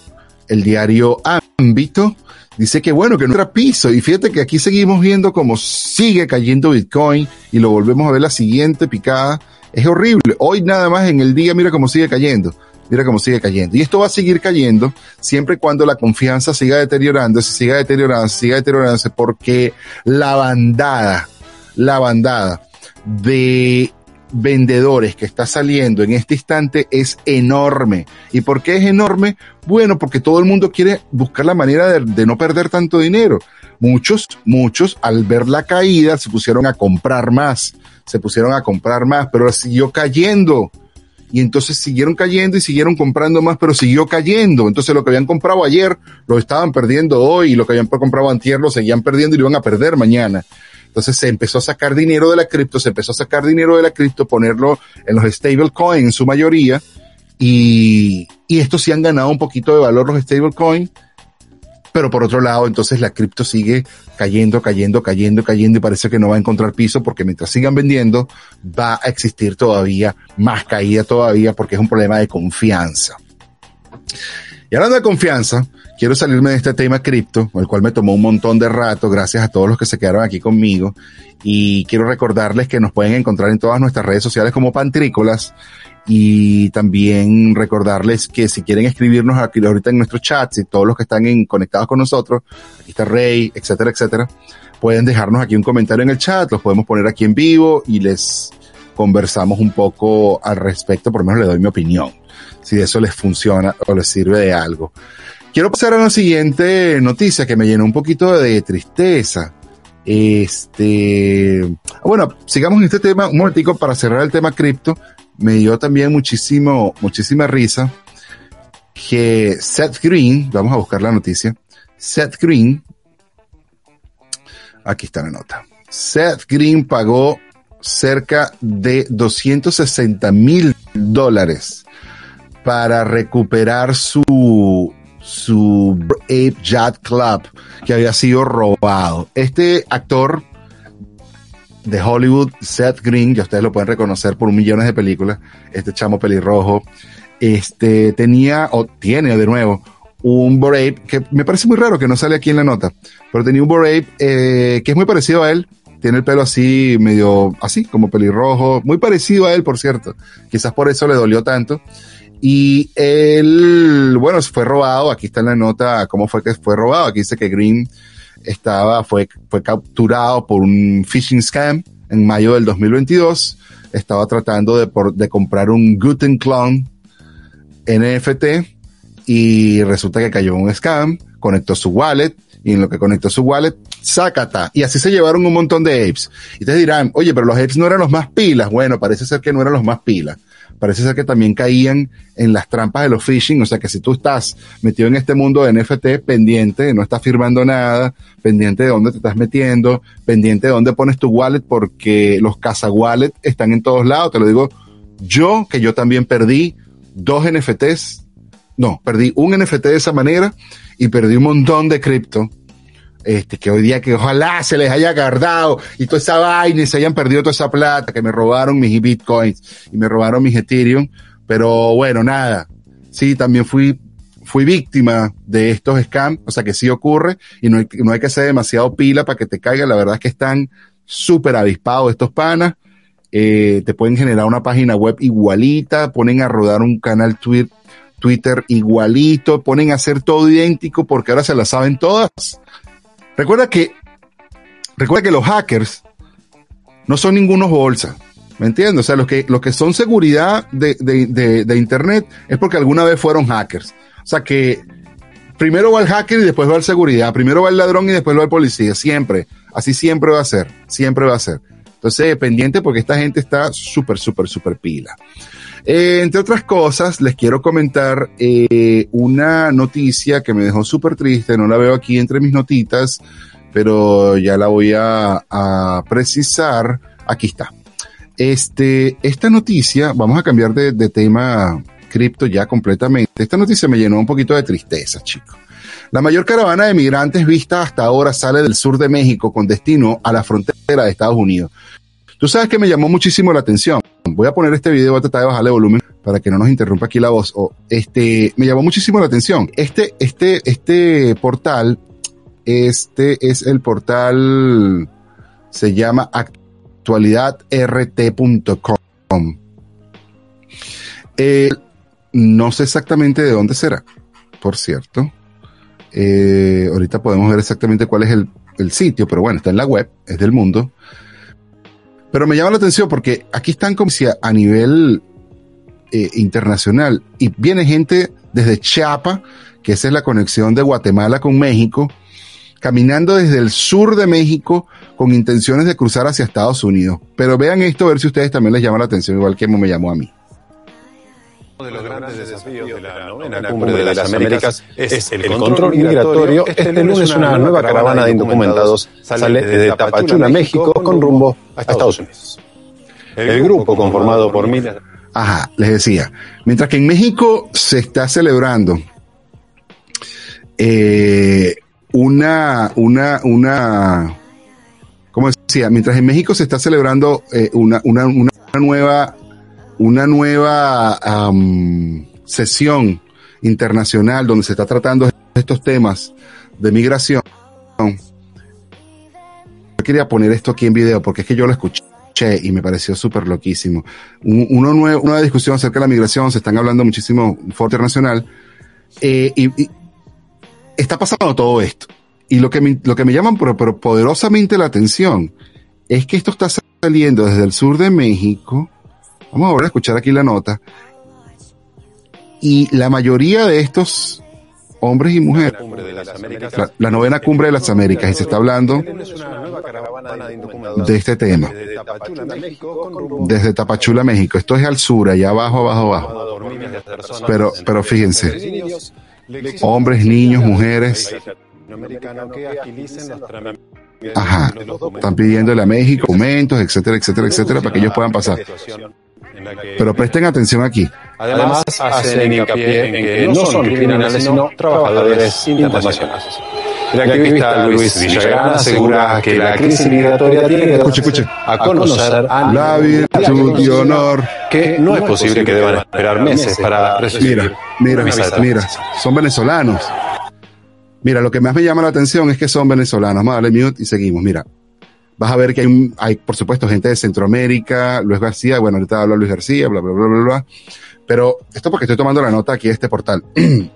el diario Ámbito, dice que bueno, que no era piso. Y fíjate que aquí seguimos viendo cómo sigue cayendo Bitcoin y lo volvemos a ver la siguiente picada. Es horrible. Hoy nada más en el día, mira cómo sigue cayendo. Mira cómo sigue cayendo. Y esto va a seguir cayendo siempre y cuando la confianza siga deteriorándose, siga deteriorándose, siga deteriorándose, porque la bandada, la bandada de vendedores que está saliendo en este instante es enorme. ¿Y por qué es enorme? Bueno, porque todo el mundo quiere buscar la manera de, de, no perder tanto dinero. Muchos, muchos, al ver la caída, se pusieron a comprar más, se pusieron a comprar más, pero siguió cayendo. Y entonces siguieron cayendo y siguieron comprando más, pero siguió cayendo. Entonces lo que habían comprado ayer lo estaban perdiendo hoy y lo que habían comprado antier lo seguían perdiendo y lo iban a perder mañana. Entonces se empezó a sacar dinero de la cripto, se empezó a sacar dinero de la cripto, ponerlo en los stable coins en su mayoría, Y, y estos sí han ganado un poquito de valor los stablecoins pero por otro lado, entonces la cripto sigue cayendo, cayendo, cayendo, cayendo y parece que no va a encontrar piso porque mientras sigan vendiendo va a existir todavía más caída todavía porque es un problema de confianza. Y hablando de confianza, quiero salirme de este tema cripto, el cual me tomó un montón de rato, gracias a todos los que se quedaron aquí conmigo. Y quiero recordarles que nos pueden encontrar en todas nuestras redes sociales como Pantrícolas y también recordarles que si quieren escribirnos aquí ahorita en nuestros chats y todos los que están conectados con nosotros, aquí está Rey, etcétera, etcétera, pueden dejarnos aquí un comentario en el chat, los podemos poner aquí en vivo y les conversamos un poco al respecto, por lo menos le doy mi opinión, si eso les funciona o les sirve de algo. Quiero pasar a la siguiente noticia que me llenó un poquito de tristeza. Este, bueno, sigamos en este tema un momentico para cerrar el tema cripto. Me dio también muchísimo, muchísima risa que Seth Green, vamos a buscar la noticia, Seth Green, aquí está la nota, Seth Green pagó cerca de 260 mil dólares para recuperar su, su Ape Yacht Club que había sido robado. Este actor de Hollywood, Seth Green, ya ustedes lo pueden reconocer por millones de películas, este chamo pelirrojo, este tenía, o tiene de nuevo, un Borape, que me parece muy raro que no sale aquí en la nota, pero tenía un Borape eh, que es muy parecido a él, tiene el pelo así, medio así, como pelirrojo, muy parecido a él, por cierto, quizás por eso le dolió tanto. Y él, bueno, fue robado, aquí está en la nota cómo fue que fue robado, aquí dice que Green estaba, fue, fue capturado por un phishing scam en mayo del 2022. Estaba tratando de, de comprar un Guten Clone NFT y resulta que cayó un scam, conectó su wallet y en lo que conectó su wallet, sácata. Y así se llevaron un montón de apes. Y te dirán, oye, pero los apes no eran los más pilas. Bueno, parece ser que no eran los más pilas parece ser que también caían en las trampas de los phishing, o sea que si tú estás metido en este mundo de NFT, pendiente, no estás firmando nada, pendiente de dónde te estás metiendo, pendiente de dónde pones tu wallet, porque los casa wallet están en todos lados, te lo digo yo, que yo también perdí dos NFTs, no, perdí un NFT de esa manera y perdí un montón de cripto este, que hoy día que ojalá se les haya guardado y toda esa vaina y se hayan perdido toda esa plata, que me robaron mis bitcoins y me robaron mis Ethereum. Pero bueno, nada. Sí, también fui, fui víctima de estos scams, o sea que sí ocurre y no hay, no hay que ser demasiado pila para que te caiga. La verdad es que están súper avispados estos panas. Eh, te pueden generar una página web igualita, ponen a rodar un canal Twitter, Twitter igualito, ponen a hacer todo idéntico porque ahora se la saben todas. Recuerda que, recuerda que los hackers no son ningunos bolsa. ¿Me entiendes? O sea, los que, los que son seguridad de, de, de, Internet es porque alguna vez fueron hackers. O sea que primero va el hacker y después va el seguridad. Primero va el ladrón y después va el policía. Siempre. Así siempre va a ser. Siempre va a ser. Entonces, pendiente porque esta gente está súper, súper, súper pila. Eh, entre otras cosas, les quiero comentar eh, una noticia que me dejó súper triste, no la veo aquí entre mis notitas, pero ya la voy a, precisar. Aquí está. Este, esta noticia, vamos a cambiar de, de tema cripto ya completamente. Esta noticia me llenó un poquito de tristeza, chicos. La mayor caravana de migrantes vista hasta ahora sale del sur de México con destino a la frontera de Estados Unidos. Tú sabes que me llamó muchísimo la atención. Voy a poner este video, voy a tratar de bajarle volumen para que no nos interrumpa aquí la voz. este, me llamó muchísimo la atención. Este, este, este portal, este es el portal, se llama actualidadrt.com. Eh, no sé exactamente de dónde será, por cierto. Eh, ahorita podemos ver exactamente cuál es el sitio, pero bueno, está en la web, es del mundo. Pero me llama la atención porque aquí están como si a, nivel eh, internacional y viene gente desde Chiapa, que esa es la conexión de Guatemala con México, caminando desde el sur de México con intenciones de cruzar hacia Estados Unidos. Pero vean esto, a ver si ustedes también les llama la atención, igual que me llamó a mí. Uno de los grandes desafíos de la novena cumbre de las Américas es el control migratorio. Este lunes una nueva caravana de indocumentados sale de Tapachula, México, con rumbo a Estados Unidos. El grupo conformado por miles Ajá, les decía, mientras que en México se está celebrando eh, una, una, una, ¿cómo decía? Mientras en México se está celebrando eh, una, una, una, nueva, una nueva sesión internacional donde se está tratando estos temas de migración. Yo quería poner esto aquí en video porque es que yo lo escuché y me pareció súper loquísimo. Uno nuevo, una discusión acerca de la migración, se están hablando muchísimo fuerte internacional, eh, y, está pasando todo esto. Y lo que me, lo que me llama pero, poderosamente la atención es que esto está saliendo desde el sur de México. Vamos a volver a escuchar aquí la nota. Y la mayoría de estos hombres y mujeres. La, novena cumbre de las Américas, y se está hablando de este tema. Desde Tapachula, México. Esto es al sur, allá abajo, abajo, abajo. Pero, pero fíjense, hombres, niños, mujeres. Ajá, están pidiéndole a México documentos, etcétera, etcétera, etcétera, para que ellos puedan pasar. Pero presten atención aquí. Además, hacen hincapié en que no son criminales, sino trabajadores internacionales. El activista Luis Villagrán asegura que la crisis migratoria tiene que escuche, escuche. a conocer a la virtud y honor que no es posible que deban esperar meses para recibir mira, mira, mira, son venezolanos. Mira, lo que más me llama la atención es que son venezolanos. Vamos a darle mute y seguimos. Mira, vas a ver que hay, hay, por supuesto, gente de Centroamérica, Luis García, bueno, ahorita habla Luis García, bla, bla, bla, bla, bla. Pero esto porque estoy tomando la nota aquí de este portal. [clears throat]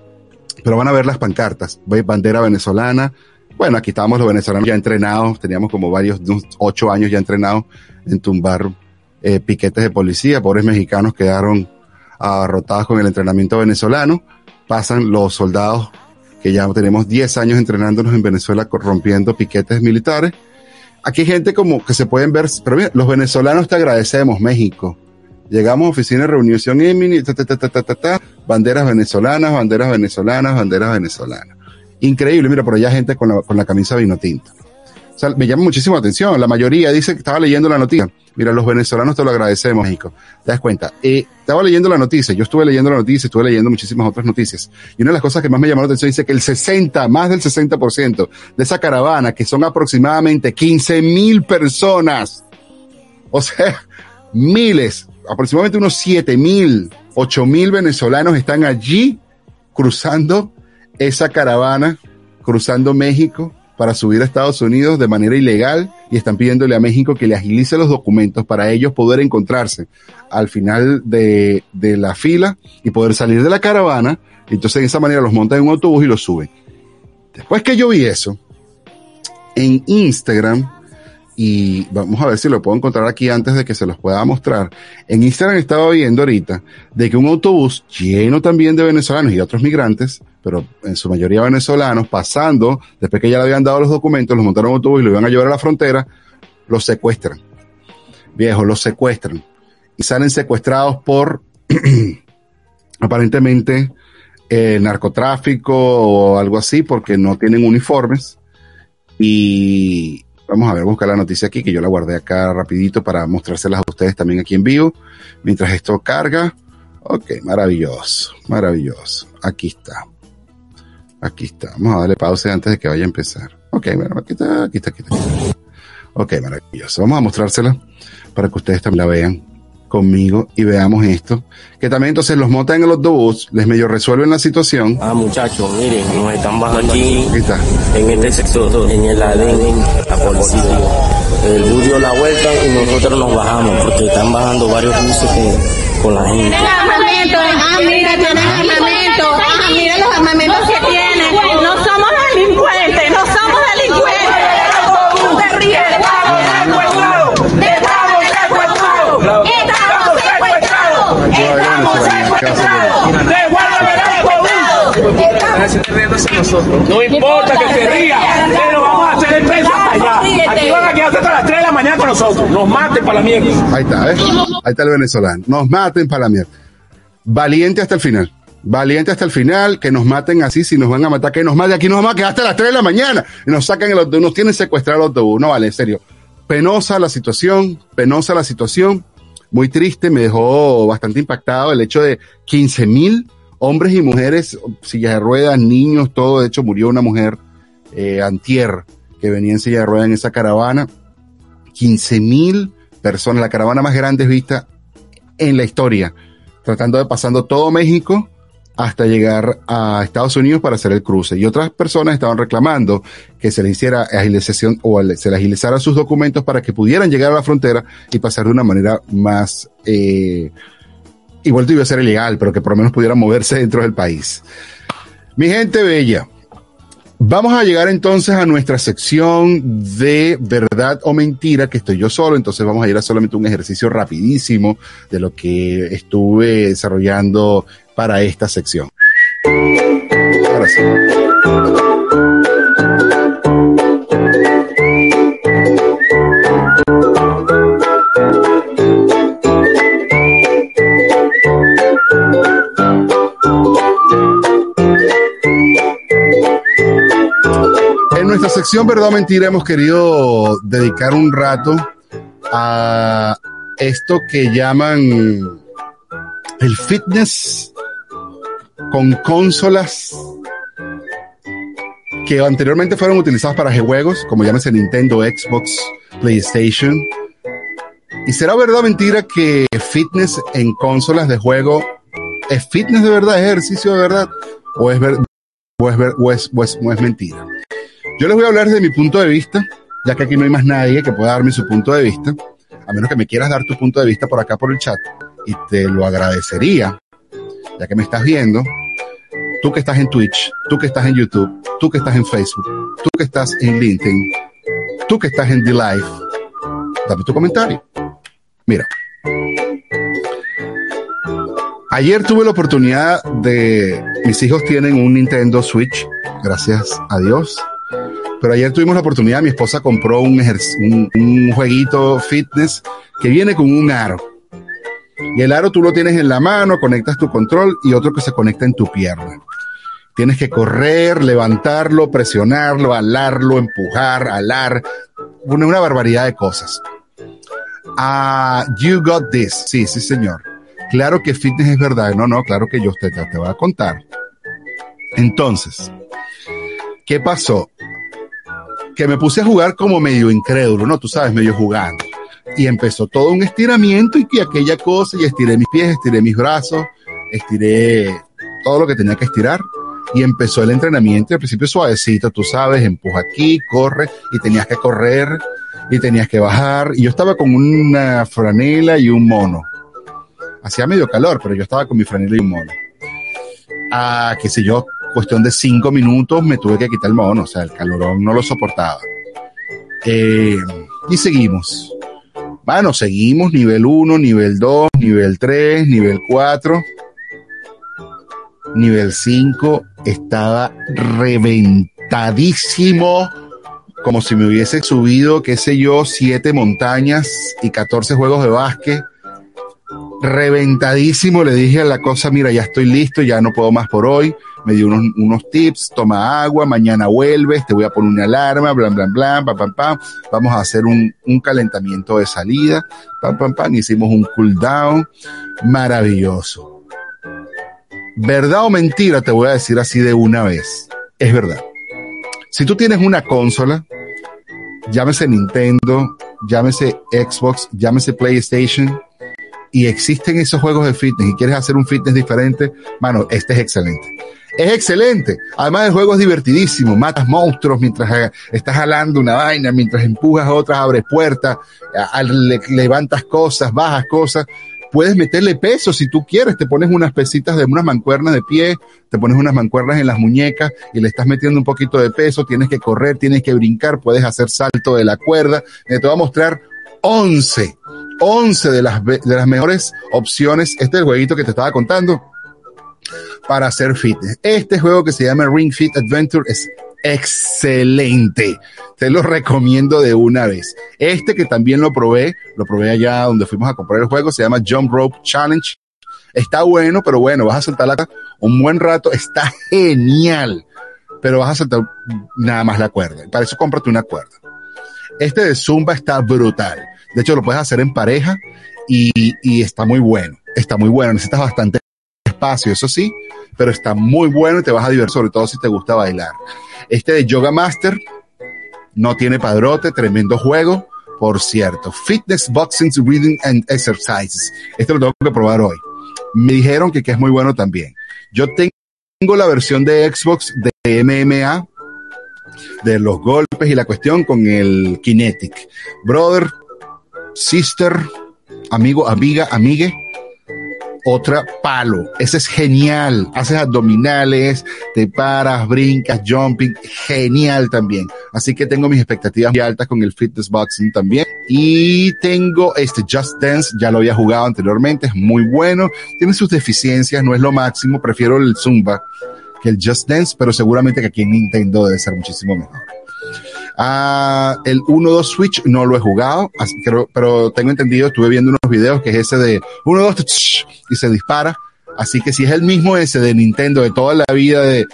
Pero van a ver las pancartas. Bandera venezolana. Bueno, aquí estábamos los venezolanos ya entrenados, teníamos como varios, ocho años ya entrenados en tumbar eh, piquetes de policía. Pobres mexicanos quedaron abarrotados con el entrenamiento venezolano. Pasan los soldados que ya tenemos 10 años entrenándonos en Venezuela rompiendo piquetes militares aquí hay gente como que se pueden ver, pero mira, los venezolanos te agradecemos, México. Llegamos a oficina de reunión en ta, ta, ta, banderas venezolanas, banderas venezolanas, banderas venezolanas. Increíble, mira, por allá gente con la, con la camisa vino me llama muchísimo la atención. La mayoría dice que estaba leyendo la noticia. Mira, los venezolanos te lo agradecemos, México. ¿Te das cuenta? Eh, estaba leyendo la noticia. Yo estuve leyendo la noticia, estuve leyendo muchísimas otras noticias. Y una de las cosas que más me llamó la atención dice que el 60, más del 60% de esa caravana, que son aproximadamente 15 mil personas, o sea, miles, aproximadamente unos 7 mil, 8 mil venezolanos están allí cruzando esa caravana, cruzando México para subir a Estados Unidos de manera ilegal y están pidiéndole a México que le agilice los documentos para ellos poder encontrarse al final de, de la fila y poder salir de la caravana. Entonces de esa manera los montan en un autobús y los suben. Después que yo vi eso, en Instagram y vamos a ver si lo puedo encontrar aquí antes de que se los pueda mostrar. En Instagram estaba viendo ahorita de que un autobús lleno también de venezolanos y otros migrantes, pero en su mayoría venezolanos, pasando, después que ya le habían dado los documentos, los montaron en autobús y lo iban a llevar a la frontera, los secuestran. Viejos, los secuestran. Y salen secuestrados por, [clears throat] aparentemente, eh, narcotráfico o algo así, porque no tienen uniformes. Y, Vamos a ver, buscar la noticia aquí, que yo la guardé acá rapidito para mostrárselas a ustedes también aquí en vivo, mientras esto carga. Ok, maravilloso, maravilloso. Aquí está. Aquí está. Vamos a darle pausa antes de que vaya a empezar. Ok, bueno, aquí está, aquí está, aquí está. Ok, maravilloso. Vamos a mostrársela para que ustedes también la vean conmigo y veamos esto. Que también entonces los montan en el autobús, les medio resuelven la situación. Ah, muchachos, miren, nos están bajando aquí, en este sector, en el ADN, la policía. El bus dio la vuelta y nosotros nos bajamos porque están bajando varios buses con, con la gente. armamento, ah, mira, tienen armamento, ah, mira los armamentos que tienen. No somos delincuentes, no somos delincuentes. No importa que se ría, pero vamos a hacer el peso allá. Aquí van a quedarse hasta las 3 de la mañana con nosotros. Nos maten para la mierda. Ahí está, ¿eh? Ahí está el venezolano. Nos maten para la mierda. Valiente hasta el final. Valiente hasta el final, que nos maten así, si nos van a matar, que nos maten. Aquí nos vamos a quedar hasta las 3 de la mañana. Y nos sacan el autobús, nos tienen secuestrado el autobús. No vale, en serio. Penosa la situación, penosa la situación muy triste, me dejó bastante impactado el hecho de 15 mil hombres y mujeres, sillas de ruedas, niños, todo. De hecho, murió una mujer eh, antier que venía en silla de ruedas en esa caravana. 15 mil personas, la caravana más grande vista en la historia, tratando de pasando todo México hasta llegar a Estados Unidos para hacer el cruce. Y otras personas estaban reclamando que se le hiciera agilización o se le agilizara sus documentos para que pudieran llegar a la frontera y pasar de una manera más, eh, igual iba a ser ilegal, pero que por lo menos pudieran moverse dentro del país. Mi gente bella, Vamos a llegar entonces a nuestra sección de verdad o mentira, que estoy yo solo, entonces vamos a ir a solamente un ejercicio rapidísimo de lo que estuve desarrollando para esta sección. Ahora sí. Nuestra sección Verdad o Mentira hemos querido dedicar un rato a esto que llaman el fitness con consolas que anteriormente fueron utilizadas para juegos, como llámese Nintendo, Xbox, PlayStation. ¿Y será verdad o mentira que fitness en consolas de juego es fitness de verdad, es ejercicio de verdad? ¿O es, o es, o es mentira? Yo les voy a hablar desde mi punto de vista, ya que aquí no hay más nadie que pueda darme su punto de vista, a menos que me quieras dar tu punto de vista por acá por el chat, y te lo agradecería, ya que me estás viendo, tú que estás en Twitch, tú que estás en YouTube, tú que estás en Facebook, tú que estás en LinkedIn, tú que estás en The Live, dame tu comentario. Mira, ayer tuve la oportunidad de, mis hijos tienen un Nintendo Switch, gracias a Dios. Pero ayer tuvimos la oportunidad, mi esposa compró un, un, jueguito fitness que viene con un aro. Y el aro tú lo tienes en la mano, conectas tu control y otro que se conecta en tu pierna. Tienes que correr, levantarlo, presionarlo, alarlo, empujar, alar, una, barbaridad de cosas. Ah, you got this. Sí, sí, señor. Claro que fitness es verdad. No, no, claro que yo te, te voy a contar. Entonces, ¿qué pasó? Que me puse a jugar como medio incrédulo, ¿no? Tú sabes, medio jugando y empezó todo un estiramiento y que aquella cosa, y estiré mis pies, estiré mis brazos, estiré todo lo que tenía que estirar y empezó el entrenamiento, al principio suavecito, tú sabes, empuja aquí, corre y tenías que correr y tenías que bajar y yo estaba con una franela y un mono. Hacía medio calor, pero yo estaba con mi franela y un mono. Ah, qué sé yo, cuestión de cinco minutos me tuve que quitar el mono, o sea, el calorón no lo soportaba. Eh, y seguimos. Bueno, seguimos nivel 1, nivel 2, nivel 3, nivel 4. Nivel 5 estaba reventadísimo, como si me hubiese subido, qué sé yo, 7 montañas y 14 juegos de básquet. Reventadísimo, le dije a la cosa, mira, ya estoy listo, ya no puedo más por hoy me dio unos, unos tips, toma agua, mañana vuelves, te voy a poner una alarma, bla, bla, bla, pam, pam, pam, vamos a hacer un, un calentamiento de salida, pam, pam, pam, hicimos un cool down, maravilloso. ¿Verdad o mentira? Te voy a decir así de una vez. Es verdad. Si tú tienes una consola, llámese Nintendo, llámese Xbox, llámese PlayStation, y existen esos juegos de fitness y quieres hacer un fitness diferente, mano, este es excelente es excelente. Además, el juego es divertidísimo. Matas monstruos mientras eh, estás jalando una vaina, mientras empujas otras, abres puertas, levantas cosas, bajas cosas. Puedes meterle peso si tú quieres. Te pones unas pesitas de unas mancuernas de pie, te pones unas mancuernas en las muñecas y le estás metiendo un poquito de peso. Tienes que correr, tienes que brincar, puedes hacer salto de la cuerda. Eh, te voy a mostrar 11, 11 de las, de las mejores opciones. Este es el jueguito que te estaba contando para hacer fitness. Este juego que se llama Ring Fit Adventure es excelente. Te lo recomiendo de una vez. Este que también lo probé, lo probé allá donde fuimos a comprar el juego, se llama Jump Rope Challenge. Está bueno, pero bueno, vas a saltar la un buen rato, está [laughs] genial. Pero vas a saltar nada más la cuerda. Para eso cómprate una cuerda. Este de Zumba está brutal. De hecho, lo puedes hacer en pareja y, está muy bueno, está muy bueno, necesitas bastante espacio, eso sí, pero está muy bueno y te vas a divertir, sobre todo si te gusta bailar. Este de Yoga Master no tiene padrote, tremendo juego, por cierto. Fitness, Boxing, Reading and Exercises. Este lo tengo que probar hoy. Me dijeron que es muy bueno también. Yo tengo la versión de Xbox de MMA, de los golpes y la cuestión con el Kinetic. Brother, sister, amigo, amiga, amigue, otra palo. Ese es genial. Haces abdominales, te paras, brincas, jumping. Genial también. Así que tengo mis expectativas muy altas con el fitness boxing también. Y tengo este Just Dance, ya lo había jugado anteriormente, es muy bueno. Tiene sus deficiencias, no es lo máximo. Prefiero el Zumba que el Just Dance, pero seguramente que aquí en Nintendo debe ser muchísimo mejor. Ah, el 1-2 Switch no lo he jugado, pero, tengo entendido, estuve viendo unos videos que es ese de 1-2 y se dispara. Así que si es el mismo ese de Nintendo de toda la vida de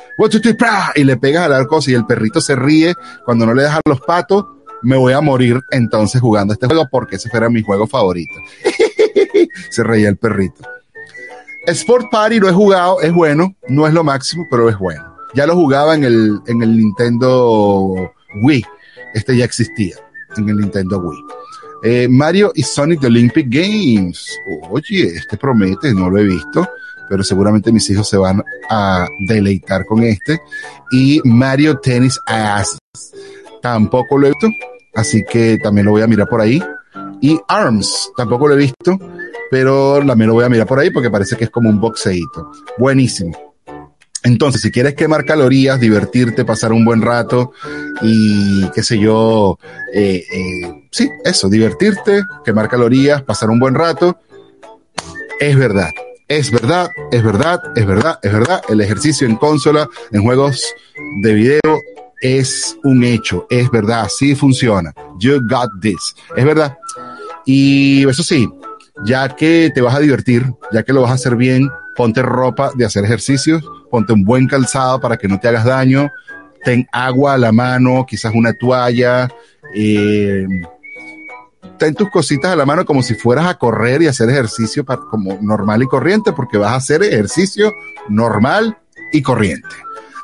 y le pegas a la cosa y el perrito se ríe cuando no le dejas los patos, me voy a morir entonces jugando este juego porque ese era mi juego favorito. [laughs] se reía el perrito. Sport Party lo he jugado, es bueno, no es lo máximo, pero es bueno. Ya lo jugaba en el, en el Nintendo Wii. Este ya existía en el Nintendo Wii. Eh, Mario y Sonic The Olympic Games. Oye, este promete, no lo he visto, pero seguramente mis hijos se van a deleitar con este. Y Mario Tennis Ass. Tampoco lo he visto, así que también lo voy a mirar por ahí. Y ARMS, tampoco lo he visto, pero también lo voy a mirar por ahí porque parece que es como un boxeito. Buenísimo. Entonces, si quieres quemar calorías, divertirte, pasar un buen rato y qué sé yo, eh, eh, sí, eso, divertirte, quemar calorías, pasar un buen rato, es verdad. Es verdad, es verdad, es verdad, es verdad. El ejercicio en consola, en juegos de video, es un hecho, es verdad, sí funciona. You got this, es verdad. Y eso sí, ya que te vas a divertir, ya que lo vas a hacer bien, ponte ropa de hacer ejercicios, ponte un buen calzado para que no te hagas daño, ten agua a la mano, quizás una toalla, eh, ten tus cositas a la mano como si fueras a correr y hacer ejercicio como normal y corriente, porque vas a hacer ejercicio normal y corriente.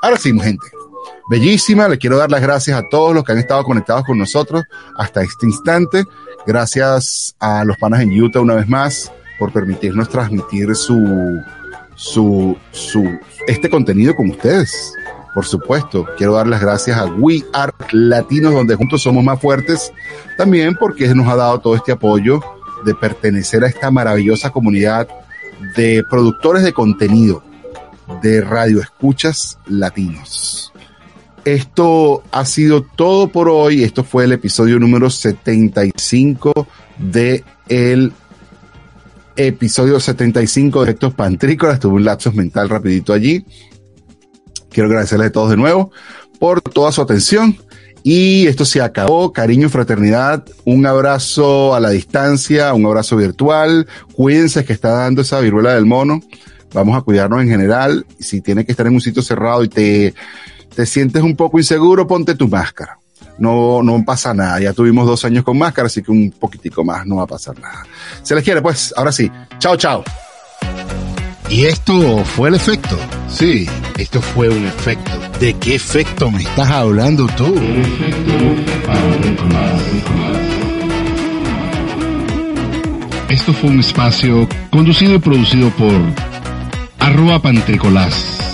Ahora sí, gente, bellísima, le quiero dar las gracias a todos los que han estado conectados con nosotros hasta este instante. Gracias a los panas en Utah una vez más por permitirnos transmitir su, su, su, este contenido con ustedes. Por supuesto, quiero dar las gracias a We Are Latinos, donde juntos somos más fuertes, también porque nos ha dado todo este apoyo de pertenecer a esta maravillosa comunidad de productores de contenido, de radio escuchas latinos. Esto ha sido todo por hoy. Esto fue el episodio número 75 de el episodio 75 de Efectos Pantrícolas. Tuve un lapsus mental rapidito allí. Quiero agradecerles a todos de nuevo por toda su atención. Y esto se acabó. Cariño y fraternidad. Un abrazo a la distancia, un abrazo virtual. Cuídense que está dando esa viruela del mono. Vamos a cuidarnos en general. Si tienes que estar en un sitio cerrado y te, te sientes un poco inseguro, ponte tu máscara no, no pasa nada. Ya tuvimos dos años con máscara, así que un poquitico más no va a pasar nada. Se les quiere, pues, ahora sí. Chao, chao. Y esto fue el efecto. Sí, esto fue un efecto. ¿De qué efecto me estás hablando tú? Esto fue un espacio conducido y producido por arroba pantricolás